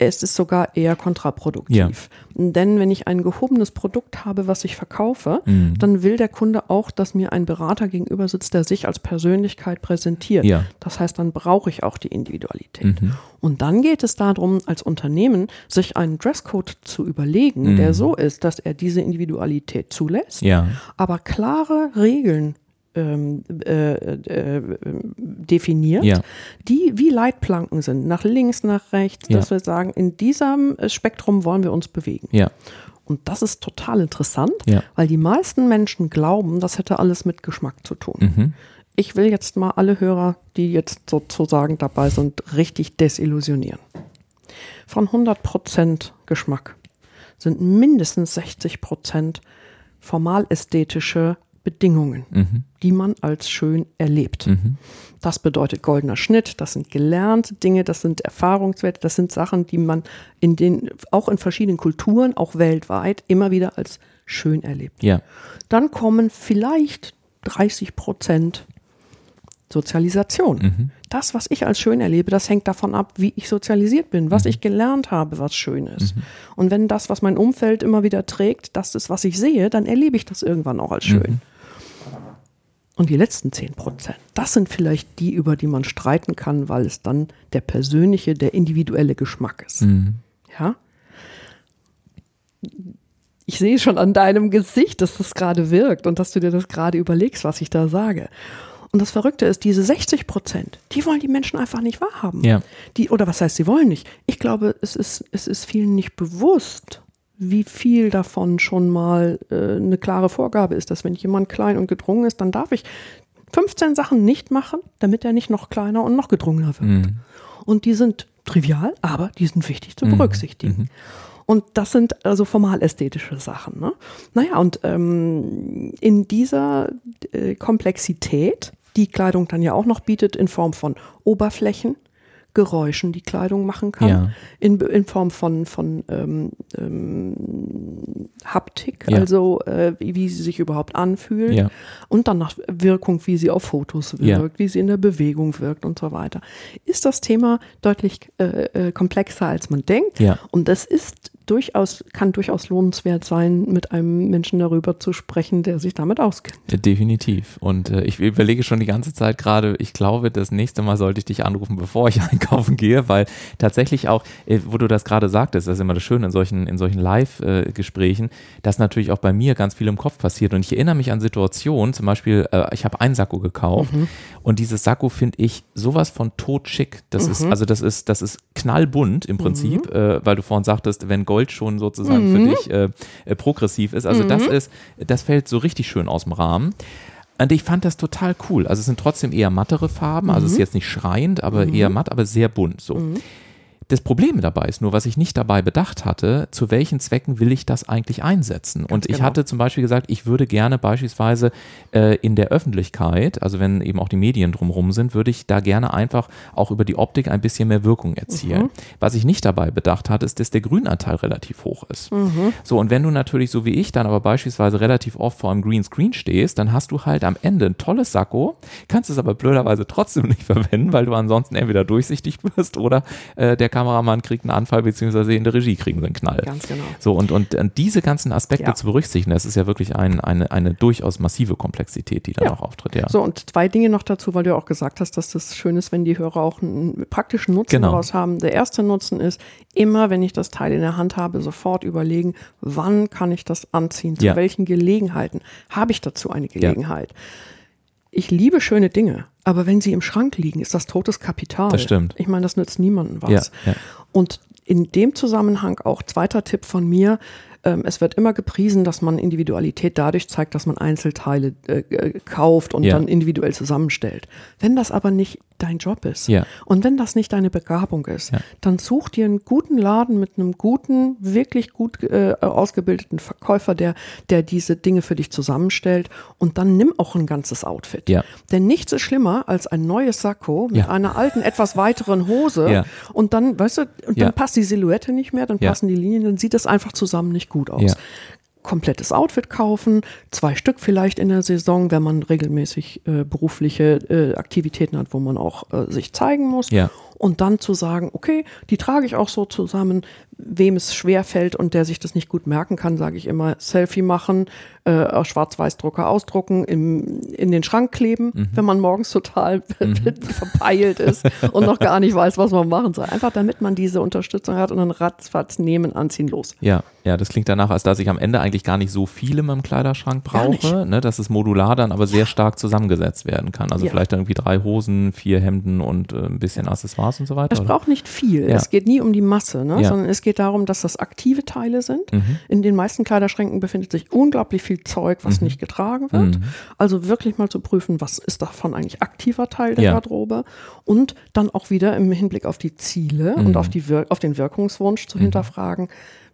es ist sogar eher kontraproduktiv. Denn wenn ich ein gehobenes Produkt habe, was ich verkaufe, Mhm. dann will der Kunde auch, dass mir ein Berater gegenüber sitzt, der sich als Persönlichkeit präsentiert. Ja. Das heißt, dann brauche ich auch die Individualität. Mhm. Und dann geht es darum, als Unternehmen sich einen Dresscode zu überlegen, Mhm. der so ist, dass er diese Individualität zulässt, Ja. aber klare Regeln ähm, äh, äh, definiert, Ja. die wie Leitplanken sind, nach links, nach rechts, Ja. dass wir sagen, in diesem äh, Spektrum wollen wir uns bewegen. Ja. Und das ist total interessant, Ja. weil die meisten Menschen glauben, das hätte alles mit Geschmack zu tun. Mhm. Ich will jetzt mal alle Hörer, die jetzt sozusagen dabei sind, richtig desillusionieren. Von 100% Geschmack sind mindestens 60% formal-ästhetische Bedingungen, Mhm. die man als schön erlebt. Das bedeutet goldener Schnitt, das sind gelernte Dinge, das sind Erfahrungswerte, das sind Sachen, die man in den, auch in verschiedenen Kulturen, auch weltweit, immer wieder als schön erlebt. Ja. Dann kommen vielleicht 30 Prozent Sozialisation. Das, was ich als schön erlebe, das hängt davon ab, wie ich sozialisiert bin, was ich gelernt habe, was schön ist. Und wenn das, was mein Umfeld immer wieder trägt, das ist, was ich sehe, dann erlebe ich das irgendwann auch als schön. Und die letzten 10 Prozent, das sind vielleicht die, über die man streiten kann, weil es dann der persönliche, der individuelle Geschmack ist. Ja? Ich sehe schon an deinem Gesicht, dass das gerade wirkt und dass du dir das gerade überlegst, was ich da sage. Und das Verrückte ist, diese 60 Prozent, die wollen die Menschen einfach nicht wahrhaben. Ja. Die, oder was heißt, sie wollen nicht? Ich glaube, es ist, es ist vielen nicht bewusst, wie viel davon schon mal äh, eine klare Vorgabe ist, dass wenn jemand klein und gedrungen ist, dann darf ich 15 Sachen nicht machen, damit er nicht noch kleiner und noch gedrungener wird. Und die sind trivial, aber die sind wichtig zu berücksichtigen. Und das sind also formal-ästhetische Sachen. Ne? Naja, und ähm, in dieser äh, Komplexität, die Kleidung dann ja auch noch bietet, in Form von Oberflächen, Geräuschen, die Kleidung machen kann, Ja. in, in Form von, von ähm, ähm, Haptik, Ja. also äh, wie, sie sich überhaupt anfühlt Ja. und dann nach Wirkung, wie sie auf Fotos wirkt, wie sie in der Bewegung wirkt und so weiter. Ist das Thema deutlich äh, äh, komplexer, als man denkt. Ja. Und das ist durchaus, kann durchaus lohnenswert sein, mit einem Menschen darüber zu sprechen, der sich damit auskennt. Ja, Definitiv. Und äh, ich überlege schon die ganze Zeit gerade, ich glaube, das nächste Mal sollte ich dich anrufen, bevor ich [laughs] einkaufen gehe, weil tatsächlich auch, äh, wo du das gerade sagtest, das ist immer das Schöne in solchen, in solchen Live-Gesprächen, dass natürlich auch bei mir ganz viel im Kopf passiert. Und ich erinnere mich an Situationen, zum Beispiel, äh, ich habe ein Sakko gekauft und dieses Sakko finde ich sowas von totschick. Das ist, also das ist, das ist knallbunt im Prinzip, äh, weil du vorhin sagtest, wenn Gold schon sozusagen für dich äh, äh, progressiv ist. Also das ist, das fällt so richtig schön aus dem Rahmen. Und ich fand das total cool. Also es sind trotzdem eher mattere Farben, also es ist jetzt nicht schreiend, aber eher matt, aber sehr bunt so. Das Problem dabei ist nur, was ich nicht dabei bedacht hatte, zu welchen Zwecken will ich das eigentlich einsetzen? und ich genau. hatte zum Beispiel gesagt, ich würde gerne beispielsweise äh, in der Öffentlichkeit, also wenn eben auch die Medien drumherum sind, würde ich da gerne einfach auch über die Optik ein bisschen mehr Wirkung erzielen. Was ich nicht dabei bedacht hatte, ist, dass der Grünanteil relativ hoch ist. So, und wenn du natürlich so wie ich dann aber beispielsweise relativ oft vor einem Greenscreen stehst, dann hast du halt am Ende ein tolles Sakko, kannst es aber blöderweise trotzdem [laughs] nicht verwenden, weil du ansonsten entweder durchsichtig wirst oder äh, der Kameramann kriegt einen Anfall, beziehungsweise in der Regie kriegen sie einen Knall. Ganz genau. So, und, und, und diese ganzen Aspekte Ja. zu berücksichtigen, das ist ja wirklich ein, eine, eine durchaus massive Komplexität, die da Ja. noch auftritt, ja. So, und zwei Dinge noch dazu, weil du ja auch gesagt hast, dass das schön ist, wenn die Hörer auch einen praktischen Nutzen Genau. daraus haben. Der erste Nutzen ist, immer wenn ich das Teil in der Hand habe, sofort überlegen, wann kann ich das anziehen, zu Ja. welchen Gelegenheiten habe ich dazu eine Gelegenheit. Ich liebe schöne Dinge, aber wenn sie im Schrank liegen, ist das totes Kapital. Das stimmt. Ich meine, das nützt niemandem was. Ja, ja. Und in dem Zusammenhang auch zweiter Tipp von mir. Ähm, es wird immer gepriesen, dass man Individualität dadurch zeigt, dass man Einzelteile äh, äh, kauft und Ja. dann individuell zusammenstellt. Wenn das aber nicht dein Job ist Ja. und wenn das nicht deine Begabung ist, Ja. dann such dir einen guten Laden mit einem guten, wirklich gut äh, ausgebildeten Verkäufer, der, der diese Dinge für dich zusammenstellt und dann nimm auch ein ganzes Outfit. Ja. Denn nichts ist schlimmer als ein neues Sakko mit einer alten, etwas weiteren Hose und dann, weißt du, und dann passt die Silhouette nicht mehr, dann passen die Linien, dann sieht das einfach zusammen nicht gut aus. Ja. Komplettes Outfit kaufen, zwei Stück vielleicht in der Saison, wenn man regelmäßig äh, berufliche äh, Aktivitäten hat, wo man auch äh, sich zeigen muss. Ja. und dann zu sagen, okay, die trage ich auch so zusammen, wem es schwer fällt und der sich das nicht gut merken kann, sage ich immer, Selfie machen, äh, Schwarz-Weiß-Drucker ausdrucken, im, in den Schrank kleben, Mhm. wenn man morgens total [laughs] verpeilt ist und noch gar nicht weiß, was man machen soll. Einfach damit man diese Unterstützung hat und dann ratzfatz nehmen, anziehen, los. Ja, ja, das klingt danach, als dass ich am Ende eigentlich gar nicht so viel in meinem Kleiderschrank brauche, ne, dass es modular dann aber sehr stark zusammengesetzt werden kann. Also Ja. vielleicht dann irgendwie drei Hosen, vier Hemden und äh, ein bisschen Accessoires und so weiter. Es braucht nicht viel. Ja. Es geht nie um die Masse, ne? Ja. sondern es geht darum, dass das aktive Teile sind. Mhm. In den meisten Kleiderschränken befindet sich unglaublich viel Zeug, was nicht getragen wird. Mhm. Also wirklich mal zu prüfen, was ist davon eigentlich aktiver Teil der Ja. Garderobe und dann auch wieder im Hinblick auf die Ziele Mhm. und auf, die Wir auf den Wirkungswunsch zu hinterfragen,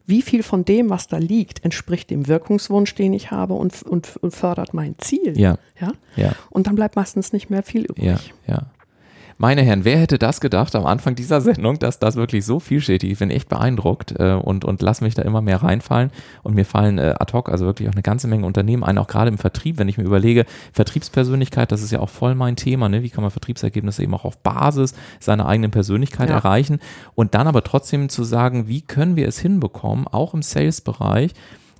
wie viel von dem, was da liegt, entspricht dem Wirkungswunsch, den ich habe und, und, und fördert mein Ziel. Ja, Ja? ja. Und dann bleibt meistens nicht mehr viel übrig. Ja, ja. Meine Herren, wer hätte das gedacht am Anfang dieser Sendung, dass das wirklich so vielschichtig ist? Ich bin echt beeindruckt äh, und, und lass mich da immer mehr reinfallen. Und mir fallen äh, ad hoc also wirklich auch eine ganze Menge Unternehmen ein, auch gerade im Vertrieb, wenn ich mir überlege, Vertriebspersönlichkeit, das ist ja auch voll mein Thema, ne? wie kann man Vertriebsergebnisse eben auch auf Basis seiner eigenen Persönlichkeit Ja. erreichen und dann aber trotzdem zu sagen, wie können wir es hinbekommen, auch im Sales-Bereich,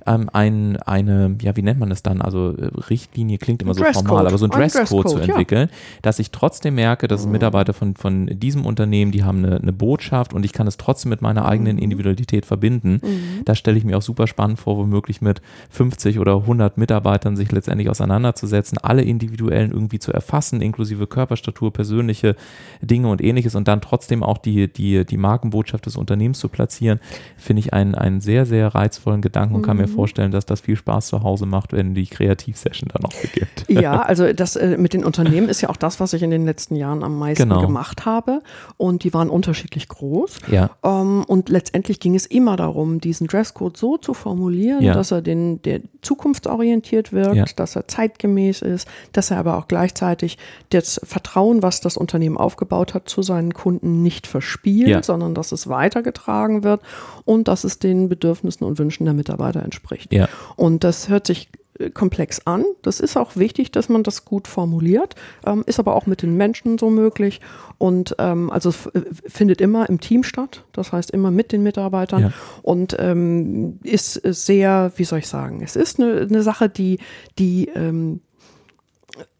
ähm, ein, eine, ja, wie nennt man das dann? Also äh, Richtlinie klingt immer so Dresscode. formal, aber so ein Ein Dresscode zu Dresscode, ja. entwickeln, dass ich trotzdem merke, dass es Mitarbeiter von, von diesem Unternehmen, die haben eine, eine Botschaft und ich kann es trotzdem mit meiner eigenen Individualität verbinden. Das stelle ich mir auch super spannend vor, womöglich mit 50 oder 100 Mitarbeitern sich letztendlich auseinanderzusetzen, alle individuellen irgendwie zu erfassen, inklusive Körperstatur, persönliche Dinge und ähnliches und dann trotzdem auch die, die, die Markenbotschaft des Unternehmens zu platzieren, finde ich einen, einen sehr, sehr reizvollen Gedanken und kann mir vorstellen, dass das viel Spaß zu Hause macht, wenn die Kreativsession dann auch beginnt. Ja, [laughs] also das äh, mit den Unternehmen ist ja auch das, was ich in den letzten Jahren am meisten Genau. gemacht habe. Und die waren unterschiedlich groß. Ja. Ähm, und letztendlich ging es immer darum, diesen Dresscode so zu formulieren, Ja. dass er den, der zukunftsorientiert wirkt, Ja. dass er zeitgemäß ist, dass er aber auch gleichzeitig das Vertrauen, was das Unternehmen aufgebaut hat, zu seinen Kunden nicht verspielt, sondern dass es weitergetragen wird und dass es den Bedürfnissen und Wünschen der Mitarbeiter entspricht. Ja. Und das hört sich äh, komplex an. Das ist auch wichtig, dass man das gut formuliert, ähm, ist aber auch mit den Menschen so möglich. Und ähm, also es f- findet immer im Team statt, das heißt immer mit den Mitarbeitern Ja. und ähm, ist äh, sehr, wie soll ich sagen, es ist eine, eine Sache, die, die ähm,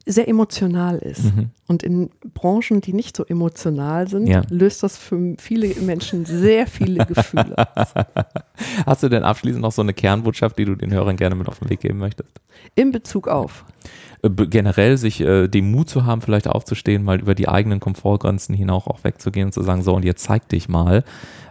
sehr emotional ist. Und in Branchen, die nicht so emotional sind, Ja. löst das für viele Menschen sehr viele Gefühle. aus. [laughs] Hast du denn abschließend noch so eine Kernbotschaft, die du den Hörern gerne mit auf den Weg geben möchtest? In Bezug auf. Äh, Generell sich äh, den Mut zu haben, vielleicht aufzustehen, mal über die eigenen Komfortgrenzen hinaus auch wegzugehen und zu sagen, so und jetzt zeig dich mal.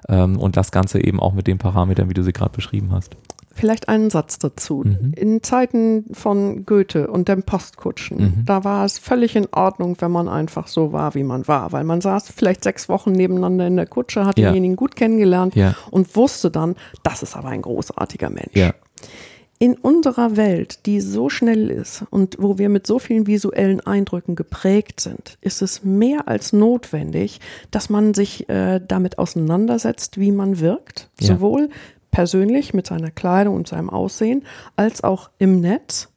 Ähm, und das Ganze eben auch mit den Parametern, wie du sie gerade beschrieben hast. Vielleicht einen Satz dazu. Mhm. In Zeiten von Goethe und den Postkutschen, Mhm. da war es völlig in Ordnung, wenn man einfach so war, wie man war, weil man saß vielleicht sechs Wochen nebeneinander in der Kutsche, hat Ja. denjenigen gut kennengelernt Ja. und wusste dann, das ist aber ein großartiger Mensch. Ja. In unserer Welt, die so schnell ist und wo wir mit so vielen visuellen Eindrücken geprägt sind, ist es mehr als notwendig, dass man sich äh, damit auseinandersetzt, wie man wirkt, Ja. sowohl persönlich mit seiner Kleidung und seinem Aussehen, als auch im Netz,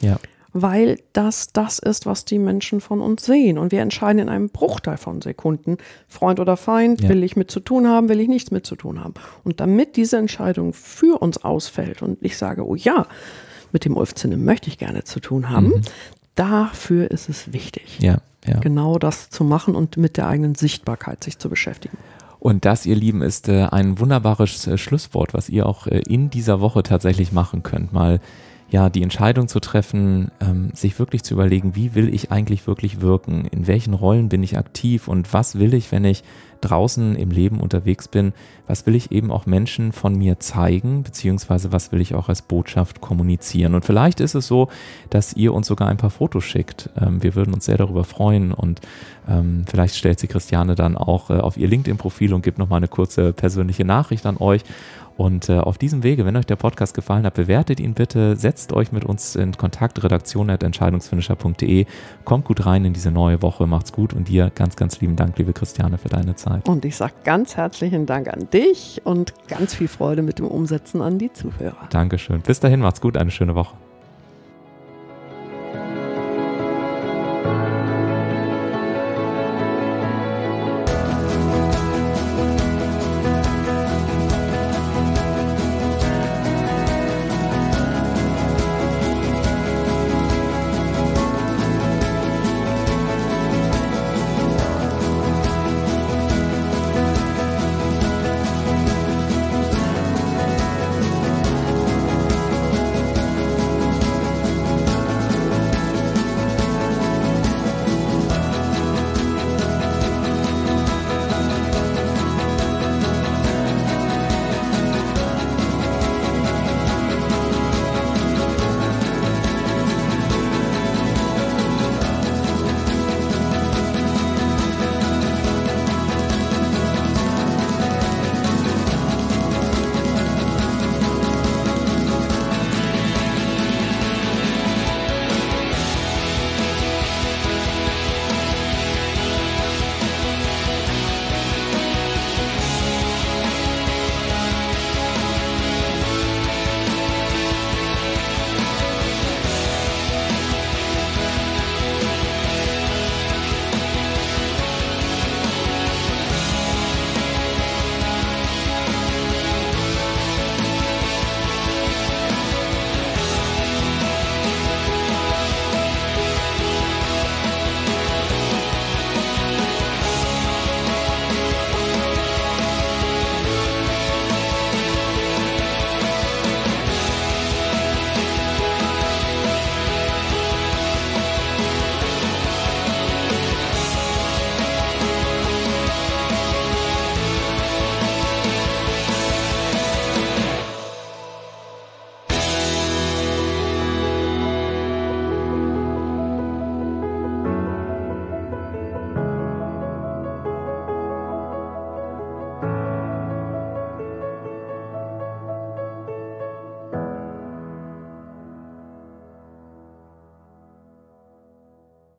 Ja. weil das das ist, was die Menschen von uns sehen. Und wir entscheiden in einem Bruchteil von Sekunden, Freund oder Feind, Ja. will ich mit zu tun haben, will ich nichts mit zu tun haben. Und damit diese Entscheidung für uns ausfällt und ich sage, oh ja, mit dem Ulf Zinne möchte ich gerne zu tun haben, dafür ist es wichtig, Ja. Ja. genau das zu machen und mit der eigenen Sichtbarkeit sich zu beschäftigen. Und das, ihr Lieben, ist äh, ein wunderbares äh, Schlusswort, was ihr auch äh, in dieser Woche tatsächlich machen könnt. Mal ja die Entscheidung zu treffen, ähm, sich wirklich zu überlegen, wie will ich eigentlich wirklich wirken? In welchen Rollen bin ich aktiv und was will ich, wenn ich draußen im Leben unterwegs bin? Was will ich eben auch Menschen von mir zeigen, beziehungsweise was will ich auch als Botschaft kommunizieren? Und vielleicht ist es so, dass ihr uns sogar ein paar Fotos schickt. Ähm, wir würden uns sehr darüber freuen und ähm, vielleicht stellt sie Christiane dann auch äh, auf ihr LinkedIn-Profil und gibt nochmal eine kurze persönliche Nachricht an euch. Und äh, auf diesem Wege, wenn euch der Podcast gefallen hat, bewertet ihn bitte, setzt euch mit uns in Kontakt, redaktion.entscheidungsfinisher.de. Kommt gut rein in diese neue Woche, macht's gut und dir ganz, ganz lieben Dank, liebe Christiane, für deine Zeit. Und ich sage ganz herzlichen Dank an dich und ganz viel Freude mit dem Umsetzen an die Zuhörer. Dankeschön. Bis dahin, macht's gut, eine schöne Woche.